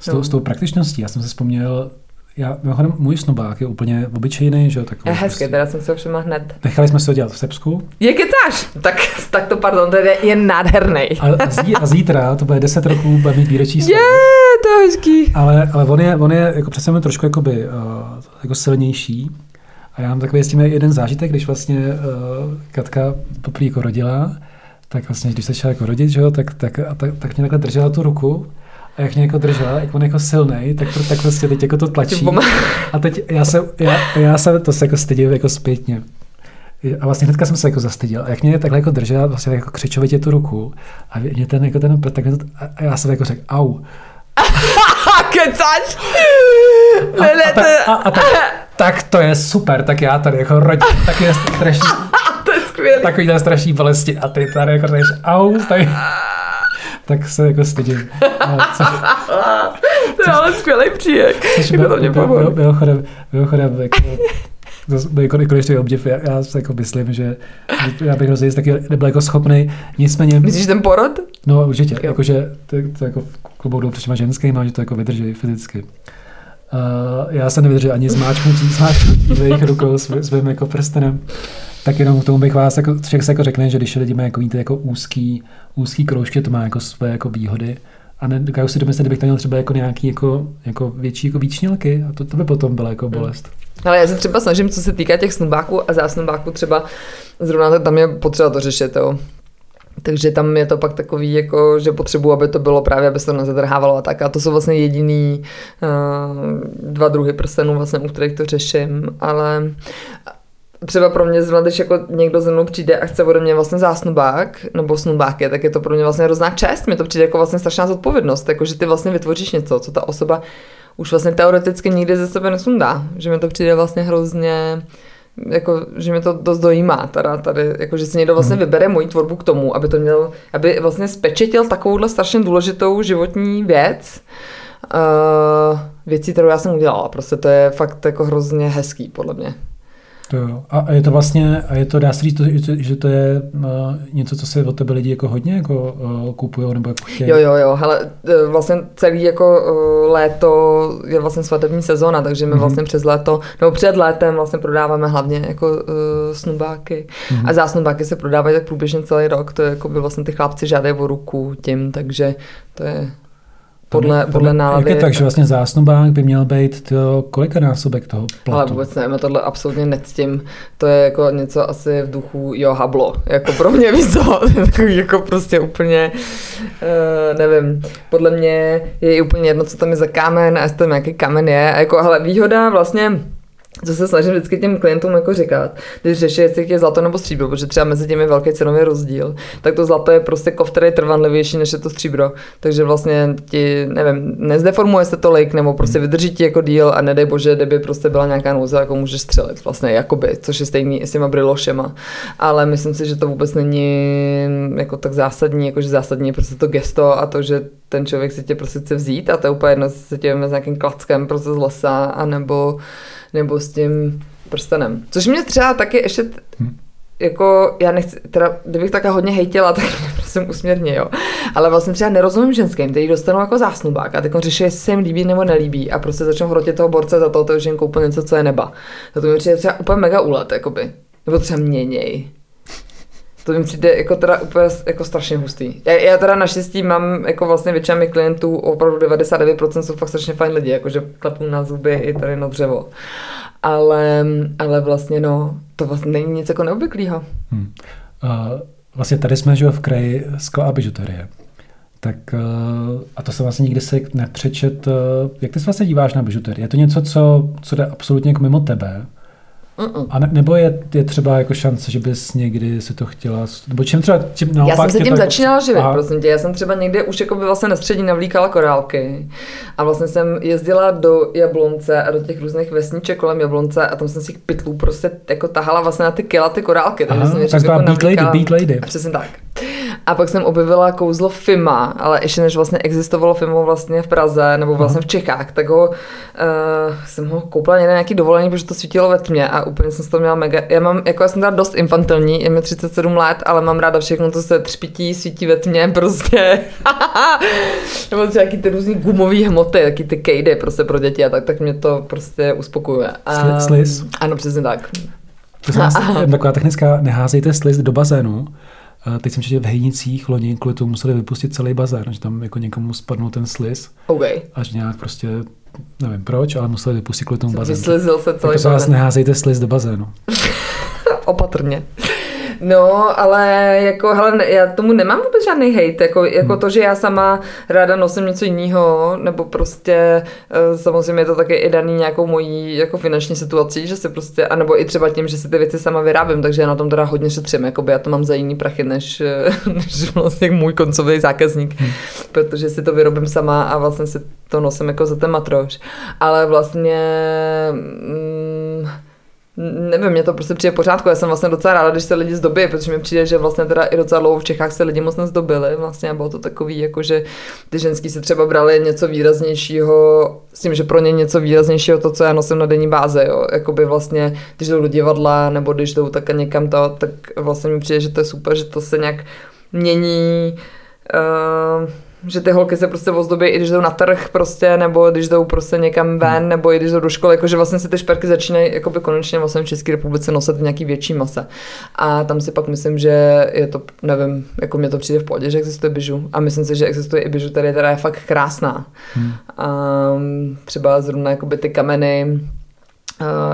[SPEAKER 1] S tou,
[SPEAKER 2] No.
[SPEAKER 1] s tou praktičností, já jsem si vzpomněl, já, mimochodem, můj snobák je úplně obyčejný, že jo, takový.
[SPEAKER 2] je hezké, teda jsem se ho všimla hned.
[SPEAKER 1] Nechali jsme se to dělat v Srbsku
[SPEAKER 2] Je kecáš? Tak, tak to pardon, to je, je nádherný.
[SPEAKER 1] a, a, zí, a zítra, to bude 10 roků, bude mít výročí
[SPEAKER 2] Je, to je hezký.
[SPEAKER 1] Ale, ale on je, on je jako přece jenom trošku jakoby, uh, jako silnější. A já mám takový s tím jeden zážitek, když vlastně uh, Katka poprvé jako rodila, tak vlastně, když se šla jako rodit, že jo, tak, tak, a tak, tak mě takhle držela tu ruku a jak mě jako držela, jak on jako silnej, tak, tak prostě teď jako to tlačí. A teď já se, já, já se to se jako stydím jako zpětně. A vlastně hnedka jsem se jako zastyděl. A jak mě takhle jako držela vlastně jako křičovitě tu ruku a mě ten jako ten tak a já jsem jako řekl au. *laughs*
[SPEAKER 2] Kecáš?
[SPEAKER 1] A, a,
[SPEAKER 2] je,
[SPEAKER 1] a, a tak, tak to je super, tak já tady jako rodím, tak je strašný, *laughs*
[SPEAKER 2] to je skvělý.
[SPEAKER 1] takový ten strašný bolesti a ty tady jako řekneš au, tak, *laughs* tak se jako stydím.
[SPEAKER 2] To je ale skvělý příjek.
[SPEAKER 1] Což
[SPEAKER 2] Jako
[SPEAKER 1] byl,
[SPEAKER 2] to mě
[SPEAKER 1] byl, jako, jako nekonečný obdiv, já, já si jako myslím, že já bych hrozně taky nebyl jako schopný, nicméně,
[SPEAKER 2] Myslíš ten porod?
[SPEAKER 1] no určitě,
[SPEAKER 2] Jo.
[SPEAKER 1] jakože to, to jako v klubou jdou před těma ženskýma, že to jako vydrží fyzicky. Uh, já jsem nevydržel ani zmáčknutí, zmáčknutí jejich rukou s, svým jako prstenem. Tak jenom k tomu bych vás, jako, však se jako řekne, že když lidi mají jako, víte, jako úzký, úzký kroužky, to má jako své jako výhody. A nedokážu si domyslet, kdybych tam měl třeba jako nějaký jako, jako větší jako výčnělky a to, to by potom byla jako bolest.
[SPEAKER 2] Ale já se třeba snažím, co se týká těch snubáků a zásnubáků, třeba zrovna tam je potřeba to řešit, jo. Takže tam je to pak takový, jako, že potřebuji, aby to bylo právě, aby se to nezadrhávalo a tak. A to jsou vlastně jediný uh, dva druhy prstenů, vlastně, u kterých to řeším. Ale třeba pro mě zrovna, když jako někdo ze mnou přijde a chce ode mě vlastně zásnubák nebo snubáky, tak je to pro mě vlastně hrozná čest. Mně to přijde jako vlastně strašná zodpovědnost, jako že ty vlastně vytvoříš něco, co ta osoba už vlastně teoreticky nikdy ze sebe nesundá. Že mi to přijde vlastně hrozně jako, že mě to dost dojímá, teda tady, jako, že si někdo vlastně vybere moji tvorbu k tomu, aby to měl, aby vlastně spečetil takovouhle strašně důležitou životní věc uh, věcí, kterou já jsem udělala. Prostě to je fakt jako hrozně hezký, podle mě.
[SPEAKER 1] To jo. A je to vlastně, a je to, dá se říct, že to je uh, něco, co se od tebe lidi jako hodně jako uh, kupují nebo jako chtějí?
[SPEAKER 2] Jo, jo, jo, hele, e, vlastně celý jako léto je vlastně svatební sezóna, takže my mm-hmm. vlastně přes léto, nebo před létem vlastně prodáváme hlavně jako uh, snubáky mm-hmm. a zásnubáky se prodávají tak průběžně celý rok, to je jako by vlastně ty chlapci žádají o ruku tím, takže to je podle, podle nálady.
[SPEAKER 1] Jak je tak, že vlastně zásnubák by měl být to, kolika násobek toho platu?
[SPEAKER 2] Ale vůbec nevím, tohle absolutně nectím. To je jako něco asi v duchu jo hablo. Jako pro mě víc co, *laughs* takový jako prostě úplně, uh, nevím. Podle mě je úplně jedno, co tam je za kámen a jestli tam nějaký kamen je. A jako, hele, výhoda vlastně co se snažím vždycky těm klientům jako říkat, když řeší, jestli je zlato nebo stříbro, protože třeba mezi těmi velký cenový rozdíl, tak to zlato je prostě kov, který je trvanlivější než je to stříbro. Takže vlastně ti, nevím, nezdeformuje se tolik, nebo prostě vydrží ti jako díl a nedej bože, kdyby prostě byla nějaká nouze, jako můžeš střelit vlastně, jakoby, což je stejný s těma brilošema. Ale myslím si, že to vůbec není jako tak zásadní, jakože zásadní je prostě to gesto a to, že ten člověk si tě prostě chce vzít a to je úplně jedno, se tě s nějakým klackem prostě z lesa, anebo nebo s tím prstenem. Což mě třeba taky ještě hmm. jako, já nechci, teda, kdybych také hodně hejtila, *laughs* tak mě prosím usměrně, jo. Ale vlastně třeba nerozumím ženským, který dostanou jako zásnubák a teď řeší, jestli se jim líbí nebo nelíbí a prostě začnou hrotit toho borce za to, že jim koupil něco, co je neba. To, to mi přijde třeba úplně mega úlet, jakoby. Nebo třeba měněj. To mi přijde jako teda úplně jako strašně hustý. Já, já teda naštěstí mám jako vlastně většina mých klientů, opravdu 99% jsou fakt strašně fajn lidi, jakože klepou na zuby i tady na dřevo. Ale, ale vlastně no, to vlastně není nic jako neobvyklého. Hmm.
[SPEAKER 1] Uh, vlastně tady jsme že v kraji skla a bižuterie. Tak uh, a to se vlastně nikdy se nepřečet. Uh, jak ty se vlastně díváš na bižuterii? Je to něco, co, co jde absolutně jako mimo tebe? Mm-mm. A ne, nebo je, je třeba jako šance, že bys někdy si to chtěla, nebo čím třeba, čím
[SPEAKER 2] naopak Já jsem se tím tak... začínala živit, a... prosím tě. Já jsem třeba někde už jako by vlastně na střední navlíkala korálky a vlastně jsem jezdila do Jablonce a do těch různých vesniček kolem Jablonce a tam jsem si těch pytlů prostě jako tahala vlastně na ty kila ty korálky.
[SPEAKER 1] Aha, jsem tak jako beat lady, beat lady.
[SPEAKER 2] A přesně tak. A pak jsem objevila kouzlo FIMA, ale ještě než vlastně existovalo FIMO vlastně v Praze nebo vlastně v Čechách, tak ho uh, jsem ho koupila někde nějaký dovolení, protože to svítilo ve tmě a úplně jsem z toho měla mega. Já mám, jako já jsem teda dost infantilní, je mi 37 let, ale mám ráda všechno, co se třpití, svítí ve tmě, prostě. *laughs* nebo nějaký ty různý gumové hmoty, taky ty kejdy prostě pro děti a tak, tak mě to prostě uspokojuje.
[SPEAKER 1] Um, sliz?
[SPEAKER 2] Ano, přesně tak.
[SPEAKER 1] To je *laughs* taková technická, neházejte sliz do bazénu, Teď jsem četl v Hejnicích loni kvůli tomu museli vypustit celý bazén, že tam jako někomu spadnul ten sliz.
[SPEAKER 2] Okay.
[SPEAKER 1] Až nějak prostě, nevím proč, ale museli vypustit kvůli tomu bazénu.
[SPEAKER 2] Vyslizil se celý
[SPEAKER 1] bazén. vás neházejte sliz do bazénu. *laughs*
[SPEAKER 2] Opatrně. No, ale jako, hele, já tomu nemám vůbec žádný hate, jako, jako hmm. to, že já sama ráda nosím něco jiného, nebo prostě eh, samozřejmě je to také i daný nějakou mojí jako finanční situací, že si prostě, anebo i třeba tím, že si ty věci sama vyrábím, takže já na tom teda hodně šetřím, jakoby já to mám za jiný prachy, než, *laughs* než vlastně můj koncový zákazník, hmm. protože si to vyrobím sama a vlastně si to nosím jako za ten matroš. Ale vlastně mm, Nevím, mě to prostě přijde pořádku. Já jsem vlastně docela ráda, když se lidi zdobí, protože mi přijde, že vlastně teda i docela dlouho v Čechách se lidi moc nezdobili. Vlastně a bylo to takový, jako že ty ženský si třeba brali něco výraznějšího, s tím, že pro ně něco výraznějšího to, co já nosím na denní báze. Jo. Jakoby vlastně, když jdou do divadla nebo když jdou tak někam to, tak vlastně mi přijde, že to je super, že to se nějak mění. Uh, že ty holky se prostě ozdobí, i když jdou na trh prostě, nebo když jdou prostě někam ven, hmm. nebo i když jdou do školy, jakože vlastně se ty šperky začínají jakoby konečně vlastně v České republice nosit v nějaký větší mase. A tam si pak myslím, že je to, nevím, jako mě to přijde v pohodě, že existuje bižu. A myslím si, že existuje i bižu, která je fakt krásná. Hmm. A třeba zrovna jakoby ty kameny,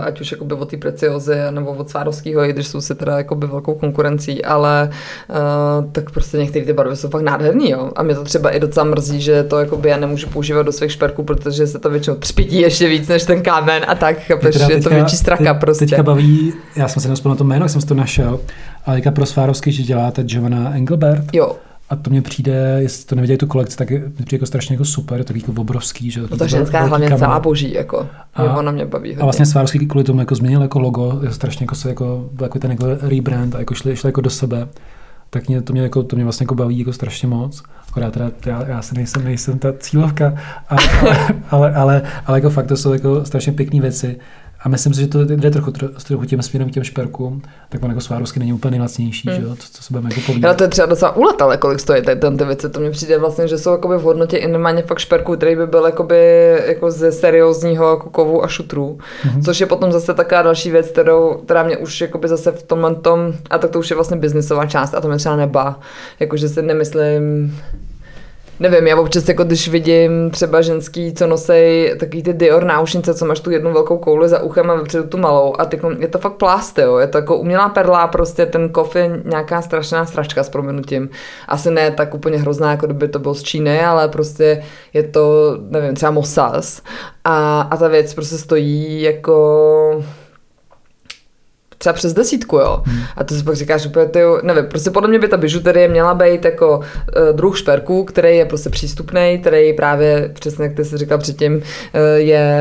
[SPEAKER 2] ať už jakoby od té preciozy nebo od Svárovského, i když jsou si teda jakoby velkou konkurencí, ale uh, tak prostě některé ty barvy jsou fakt nádherný, jo. A mě to třeba i docela mrzí, že to jakoby já nemůžu používat do svých šperků, protože se to většinou třpití ještě víc než ten kámen a tak, chápeš, je to větší straka
[SPEAKER 1] teď,
[SPEAKER 2] prostě.
[SPEAKER 1] Teďka baví, já jsem si nespomněl to jméno, jsem to našel, ale pro Svárovský, že děláte Giovanna Engelbert.
[SPEAKER 2] Jo.
[SPEAKER 1] A to mě přijde, jestli to neviděli tu kolekci, tak je, mi přijde jako strašně jako super, to jako obrovský. Že,
[SPEAKER 2] no ta ženská hlavně kamera. celá boží, jako, a, ona mě baví hodně.
[SPEAKER 1] A vlastně Svárovský kvůli tomu jako změnil jako logo, je strašně jako, se jako, jako ten jako rebrand a jako šli, šli jako do sebe. tak mě to mě, jako, to mě vlastně jako baví jako strašně moc. Akorát teda já, já se nejsem, nejsem ta cílovka, ale, ale, ale, ale, jako fakt to jsou jako strašně pěkné věci. A myslím si, že to jde trochu, trochu tím směrem těm šperkům, tak on jako Svárovsky není úplně nejlacnější, hmm. že jo, co, co se budeme jako povídat.
[SPEAKER 2] Ale to je třeba docela úlet, ale kolik stojí tady ty věci, to mně přijde vlastně, že jsou jakoby v hodnotě i normálně fakt šperků, který by byl jakoby jako ze seriózního jako kovu a šutrů, hmm. což je potom zase taková další věc, kterou, která mě už jakoby zase v tomhle tom, a tak to už je vlastně biznisová část a to mě třeba neba, jakože si nemyslím, nevím, já občas jako když vidím třeba ženský, co nosej takový ty Dior náušnice, co máš tu jednu velkou kouli za uchem a vepředu tu malou a ty, je to fakt plást, jo, je to jako umělá perla, prostě ten kof je nějaká strašná stračka s proměnutím. Asi ne tak úplně hrozná, jako kdyby to bylo z Číny, ale prostě je to, nevím, třeba Mossas a, a ta věc prostě stojí jako třeba přes desítku, jo. Hmm. A to si pak říkáš úplně, ty, nevím, prostě podle mě by ta bižuterie měla být jako uh, druh šperků, který je prostě přístupný, který právě, přesně jak ty jsi říkal předtím, uh, je,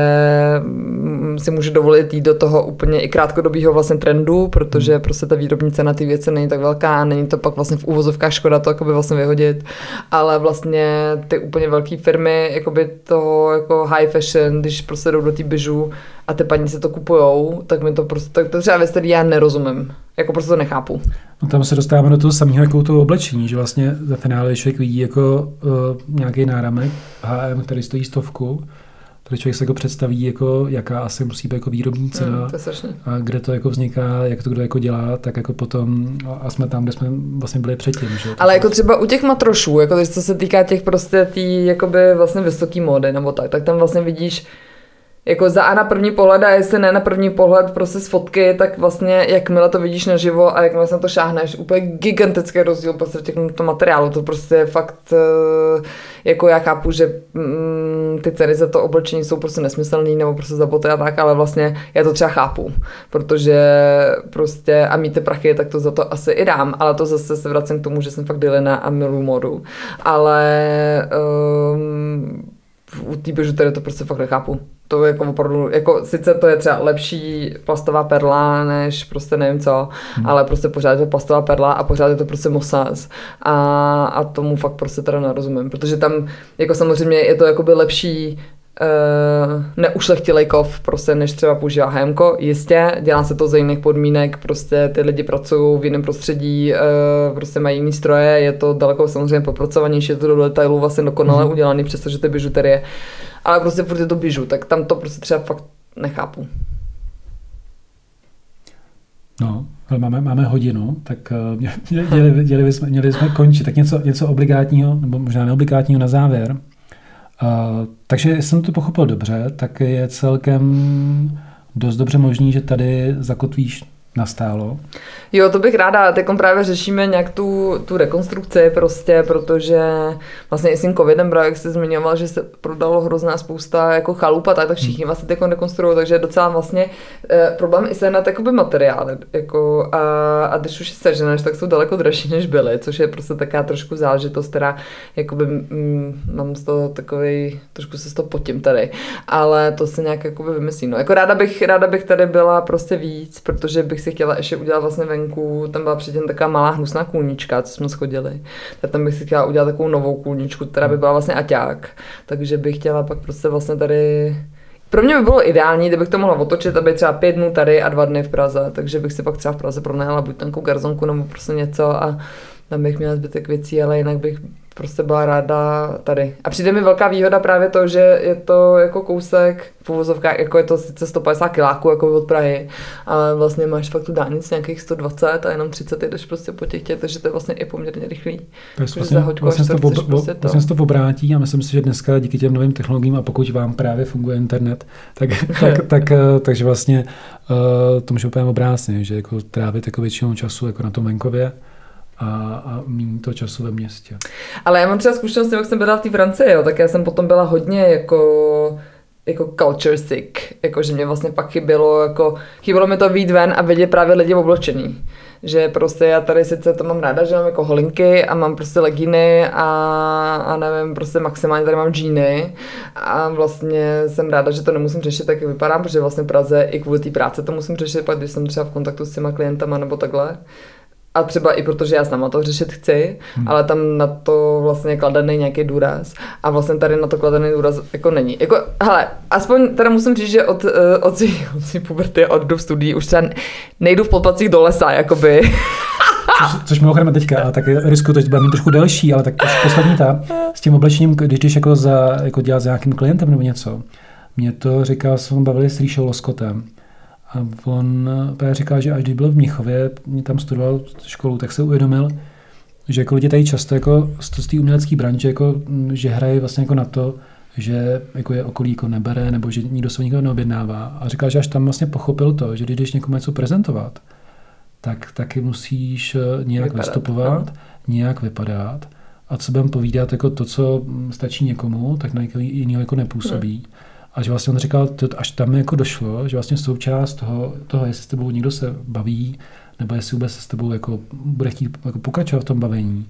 [SPEAKER 2] um, si může dovolit jít do toho úplně i krátkodobého vlastně trendu, protože hmm. prostě ta výrobní cena ty věci není tak velká, není to pak vlastně v úvozovkách škoda to by vlastně vyhodit, ale vlastně ty úplně velké firmy, jakoby toho jako high fashion, když prostě jdou do té bižu, a ty paní se to kupujou, tak mi to prostě, tak to třeba věc, který já nerozumím. Jako prostě to nechápu.
[SPEAKER 1] No tam se dostáváme do toho samého jako toho oblečení, že vlastně za finále člověk vidí jako uh, nějaký náramek HM, který stojí stovku, tady člověk se jako představí, jako, jaká asi musí být jako výrobní hmm, cena
[SPEAKER 2] mm, to
[SPEAKER 1] a kde to jako vzniká, jak to kdo jako dělá, tak jako potom a jsme tam, kde jsme vlastně byli předtím. Že?
[SPEAKER 2] Ale jako třeba u těch matrošů, jako co se týká těch prostě tý, jakoby vlastně vysoký módy nebo tak, tak tam vlastně vidíš, jako za a na první pohled a jestli ne na první pohled prostě z fotky, tak vlastně jakmile to vidíš naživo a jakmile se na to šáhneš, úplně gigantický rozdíl prostě v těch to materiálu, to prostě je fakt, eh, jako já chápu, že mm, ty ceny za to oblečení jsou prostě nesmyslný nebo prostě za boty a tak, ale vlastně já to třeba chápu, protože prostě a mít ty prachy, tak to za to asi i dám, ale to zase se vracím k tomu, že jsem fakt dilina a miluju modu, ale um, u té bižuterie to prostě fakt nechápu to jako opravdu, jako sice to je třeba lepší plastová perla, než prostě nevím co, hmm. ale prostě pořád je to plastová perla a pořád je to prostě mosaz a, a tomu fakt prostě teda nerozumím, protože tam jako samozřejmě je to jakoby lepší Uh, neušlechtilej kov, prostě, než třeba používá HMko. Jistě, dělá se to za jiných podmínek, prostě ty lidi pracují v jiném prostředí, uh, prostě mají jiný stroje, je to daleko samozřejmě popracovanější, je to do detailů vlastně dokonale mm-hmm. udělaný, přestože ty bižuterie ale prostě furt je to běžu, tak tam to prostě třeba fakt nechápu.
[SPEAKER 1] No, ale máme, máme hodinu, tak uh, měli, měli, bychom, měli jsme končit. Tak něco, něco obligátního, nebo možná neobligátního na závěr. Uh, takže jsem to pochopil dobře, tak je celkem dost dobře možný, že tady zakotvíš nastálo.
[SPEAKER 2] Jo, to bych ráda. Teď právě řešíme nějak tu, tu rekonstrukci prostě, protože vlastně i s tím covidem, právě jak jste zmiňoval, že se prodalo hrozná spousta jako chalupa, tak, tak všichni vlastně teď rekonstruují, takže je docela vlastně eh, problém i se na jakoby materiály. Jako, a, a když už je seženeš, tak jsou daleko dražší, než byly, což je prostě taká trošku záležitost, která jakoby, mm, mám z toho takový, trošku se z toho potím tady, ale to se nějak jakoby vymyslí. No, jako ráda bych, ráda bych tady byla prostě víc, protože bych si chtěla ještě udělat vlastně venku, tam byla předtím taková malá hnusná kůlnička, co jsme schodili. Tak tam bych si chtěla udělat takovou novou kůlničku, která by byla vlastně aťák. Takže bych chtěla pak prostě vlastně tady pro mě by bylo ideální, kdybych to mohla otočit, aby třeba pět dnů tady a dva dny v Praze, takže bych si pak třeba v Praze pronajala buď tenkou garzonku nebo prostě něco a tam bych měla zbytek věcí, ale jinak bych prostě byla ráda tady. A přijde mi velká výhoda právě to, že je to jako kousek v uvozovkách, jako je to sice 150 kiláků jako od Prahy, ale vlastně máš fakt tu dálnici nějakých 120 a jenom 30 jdeš prostě po těch těch, takže to je vlastně i poměrně rychlý.
[SPEAKER 1] Takže vlastně, vlastně, to, ob, prostě to. vlastně to obrátí a myslím si, že dneska díky těm novým technologiím a pokud vám právě funguje internet, tak, *laughs* tak, tak, eh, takže vlastně uh, to může úplně obrácně, že jako trávit jako většinou času jako na tom venkově, a, a méně to času ve městě.
[SPEAKER 2] Ale já mám třeba zkušenost, jak jsem byla v té Francii, jo, tak já jsem potom byla hodně jako jako culture sick, jako že mě vlastně pak chybělo, jako chybělo mi to výjít ven a vidět právě lidi obločený. Že prostě já tady sice to mám ráda, že mám jako holinky a mám prostě legíny a, a nevím, prostě maximálně tady mám džíny a vlastně jsem ráda, že to nemusím řešit tak, jak vypadám, protože vlastně v Praze i kvůli té práce to musím řešit, pak když jsem třeba v kontaktu s těma klientama nebo takhle a třeba i protože já sama to řešit chci, hmm. ale tam na to vlastně kladený nějaký důraz. A vlastně tady na to kladený důraz jako není. Jako, hele, aspoň teda musím říct, že od, eh, od, *laughs* od svý puberty, od do studií už třeba nejdu v podpacích do lesa, jakoby. *laughs*
[SPEAKER 1] Což, což mimochodem teďka, tak risku to bude mít trošku delší, ale tak poslední ta, s tím oblečením, když jdeš jako, za, jako dělat s nějakým klientem nebo něco, mě to říkal, jsme bavili s Ríšou Loskotem, a on právě říkal, že až když byl v Mnichově, tam studoval školu, tak se uvědomil, že jako lidi tady často jako z té umělecké branže, jako, že hrají vlastně jako na to, že jako je okolí jako nebere, nebo že nikdo se nikdo neobjednává. A říkal, že až tam vlastně pochopil to, že když jdeš někomu něco prezentovat, tak taky musíš eh, nějak vypadat, vystupovat, no. nějak vypadat a co budeme povídat, jako to, co stačí někomu, tak na někoho jiného jako nepůsobí. Hmm. A že vlastně on říkal, to, až tam jako došlo, že vlastně součást toho, toho, jestli s tebou někdo se baví, nebo jestli vůbec se s tebou jako bude chtít jako pokračovat v tom bavení,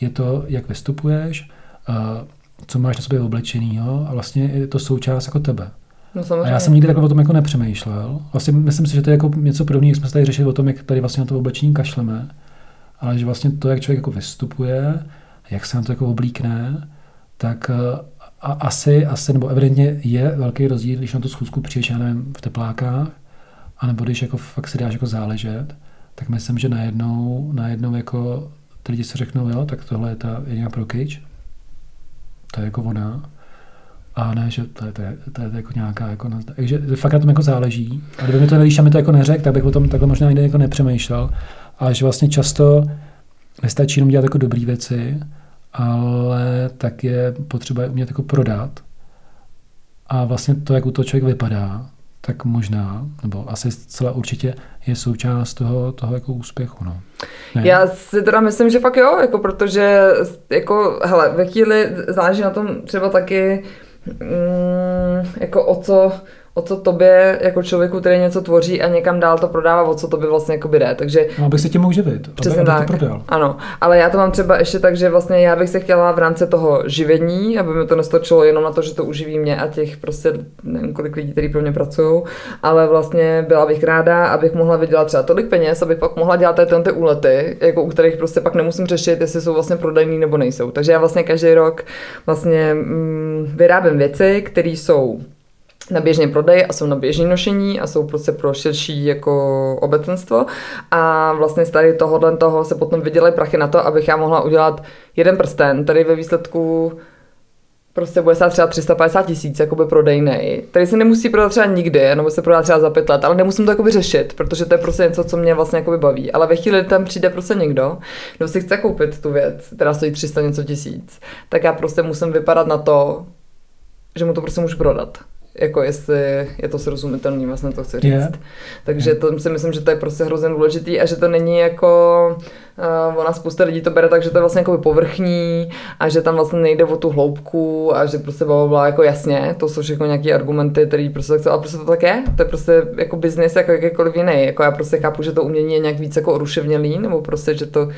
[SPEAKER 1] je to, jak vystupuješ, a co máš na sobě oblečenýho a vlastně je to součást jako tebe.
[SPEAKER 2] No,
[SPEAKER 1] a já jsem nikdy takhle o tom jako nepřemýšlel. Vlastně myslím si, že to je jako něco podobného, jak jsme se tady řešili o tom, jak tady vlastně na to oblečení kašleme, ale že vlastně to, jak člověk jako vystupuje, jak se na to jako oblíkne, tak a asi, asi, nebo evidentně je velký rozdíl, když na tu schůzku přijdeš, já nevím, v teplákách, anebo když jako fakt si dáš jako záležet, tak myslím, že najednou, najednou jako ty lidi si řeknou, jo, tak tohle je ta jediná pro cage, to je jako ona, a ne, že to je, to je, to je jako nějaká, jako, takže fakt na tom jako záleží. A kdyby mi to nevíš a mi to jako neřekl, tak bych o tom takhle možná někde jako nepřemýšlel. A že vlastně často nestačí jenom dělat jako dobré věci, ale tak je potřeba je umět jako prodat. A vlastně to, jak u toho člověk vypadá, tak možná, nebo asi celá určitě je součást toho, toho jako úspěchu. No.
[SPEAKER 2] Ne? Já si teda myslím, že fakt jo, jako protože jako, hele, ve chvíli záleží na tom třeba taky, mm, jako o co, o co tobě jako člověku, který něco tvoří a někam dál to prodává, o co tobě vlastně jako jde. Takže,
[SPEAKER 1] no, aby se tím mohl živit,
[SPEAKER 2] Přesně aby, tak. to prodal. Ano, ale já to mám třeba ještě tak, že vlastně já bych se chtěla v rámci toho živení, aby mi to nestočilo jenom na to, že to uživí mě a těch prostě nevím kolik lidí, kteří pro mě pracují, ale vlastně byla bych ráda, abych mohla vydělat třeba tolik peněz, abych pak mohla dělat ty, ty úlety, jako u kterých prostě pak nemusím řešit, jestli jsou vlastně prodejní nebo nejsou. Takže já vlastně každý rok vlastně mm, vyrábím věci, které jsou na běžný prodej a jsou na běžný nošení a jsou prostě pro širší jako obecenstvo a vlastně z tady tohohle toho se potom vydělají prachy na to, abych já mohla udělat jeden prsten, tady ve výsledku prostě bude stát třeba 350 tisíc jakoby prodejnej, který se nemusí prodat třeba nikdy, nebo se prodá třeba za pět let, ale nemusím to jakoby řešit, protože to je prostě něco, co mě vlastně jakoby baví. Ale ve chvíli, kdy tam přijde prostě někdo, kdo si chce koupit tu věc, která stojí 300 něco tisíc, tak já prostě musím vypadat na to, že mu to prostě můžu prodat jako jestli je to srozumitelný, vlastně to chci říct. Yeah. Takže yeah. to si myslím, že to je prostě hrozně důležitý a že to není jako, uh, ona spousta lidí to bere tak, že to je vlastně jako povrchní a že tam vlastně nejde o tu hloubku a že prostě bla, jako jasně, to jsou všechno nějaké argumenty, které prostě tak ale prostě to tak je, to je prostě jako biznis jako jakýkoliv jiný, jako já prostě chápu, že to umění je nějak víc jako oruševnělý, nebo prostě, že to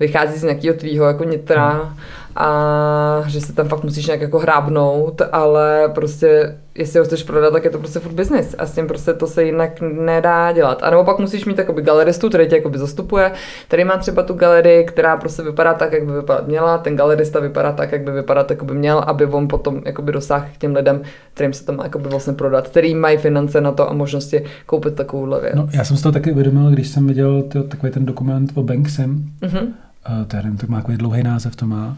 [SPEAKER 2] vychází z nějakého tvýho jako nitra, mm a že se tam fakt musíš nějak jako hrábnout, ale prostě jestli ho chceš prodat, tak je to prostě furt business a s tím prostě to se jinak nedá dělat. A nebo pak musíš mít jakoby galeristu, který tě jakoby zastupuje, který má třeba tu galerii, která prostě vypadá tak, jak by vypadat měla, ten galerista vypadá tak, jak by vypadat jako by měl, aby on potom jakoby dosáhl k těm lidem, kterým se to má jakoby vlastně prodat, který mají finance na to a možnosti koupit takovouhle věc.
[SPEAKER 1] No, já jsem si to taky uvědomil, když jsem viděl takový ten dokument o Banksem, mm-hmm. uh, to, nevím, to má takový dlouhý název, to má.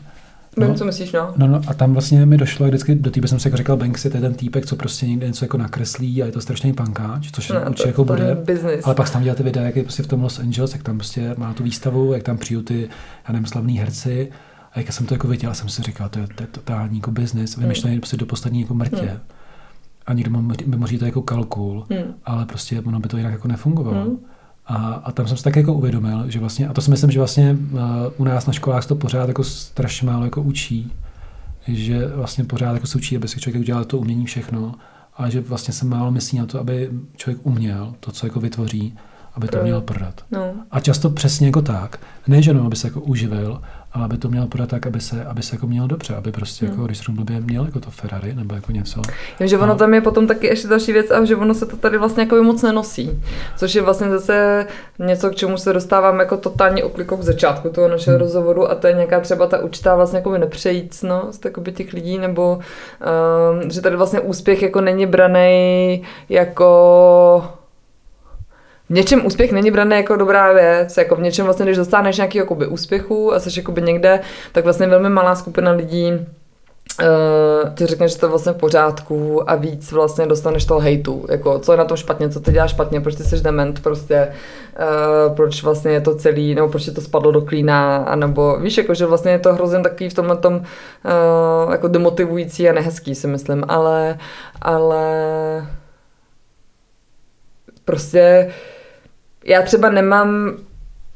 [SPEAKER 2] No, co myslíš, no?
[SPEAKER 1] no? No, a tam vlastně mi došlo vždycky, do té jsem si jako říkal, Banksy, to je ten týpek, co prostě někde něco jako nakreslí a je to strašný pankáč, což no, určitě jako bude.
[SPEAKER 2] Business.
[SPEAKER 1] Ale pak tam dělá ty videa, jak je prostě v tom Los Angeles, jak tam prostě má tu výstavu, jak tam přijou ty, já nevím, slavní herci. A jak jsem to jako viděl, jsem si říkal, to je, to je totální jako business, vymyšlený hmm. prostě do poslední jako mrtě. Hmm. A někdo by mohl to jako kalkul, hmm. ale prostě ono by to jinak jako nefungovalo. Hmm. A, a tam jsem se tak jako uvědomil, že vlastně, a to si myslím, že vlastně uh, u nás na školách to pořád jako strašně málo jako učí, že vlastně pořád jako se učí, aby si člověk udělal to umění všechno, a že vlastně se málo myslí na to, aby člověk uměl to, co jako vytvoří, aby to měl prodat.
[SPEAKER 2] No.
[SPEAKER 1] A často přesně jako tak. Ne, že no, aby se jako uživil, ale aby to měl prodat tak, aby se, aby se jako měl dobře, aby prostě hmm. jako, když řeknu blbě, měl jako to Ferrari nebo jako něco.
[SPEAKER 2] Jo, že ono a... tam je potom taky ještě další věc a že ono se to tady vlastně jako moc nenosí. Což je vlastně zase něco, k čemu se dostávám jako totálně oklikou k začátku toho našeho hmm. rozhovoru a to je nějaká třeba ta určitá vlastně jako nepřejícnost těch lidí nebo um, že tady vlastně úspěch jako není braný jako v něčem úspěch není braný jako dobrá věc, jako v něčem vlastně, když dostaneš nějaký jakoby úspěchu a jsi jakoby někde, tak vlastně velmi malá skupina lidí Uh, ty řekneš, že to je vlastně v pořádku a víc vlastně dostaneš toho hejtu, jako co je na tom špatně, co ty děláš špatně, proč ty jsi dement, prostě uh, proč vlastně je to celý, nebo proč je to spadlo do klína, anebo víš, jako že vlastně je to hrozně takový v tomhle tom uh, jako demotivující a nehezký si myslím, ale, ale prostě já třeba nemám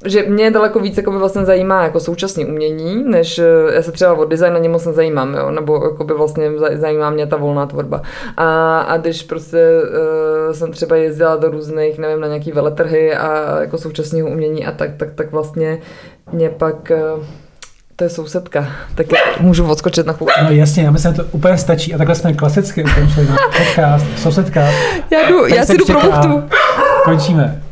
[SPEAKER 2] že mě daleko víc jako by vlastně zajímá jako současné umění, než eh, já se třeba o design ani moc nezajímám, jo, nebo jako by vlastně zajímá mě ta volná tvorba. A, a když prostě uh, jsem třeba jezdila do různých, nevím, na nějaký veletrhy a jako současného umění a tak, tak, tak vlastně mě pak uh, to je sousedka, tak můžu odskočit na chvíli.
[SPEAKER 1] No jasně, já myslím, že to úplně stačí a takhle jsme klasicky ukončili podcast, sousedka.
[SPEAKER 2] Já, jdu, já si jdu pro Končíme.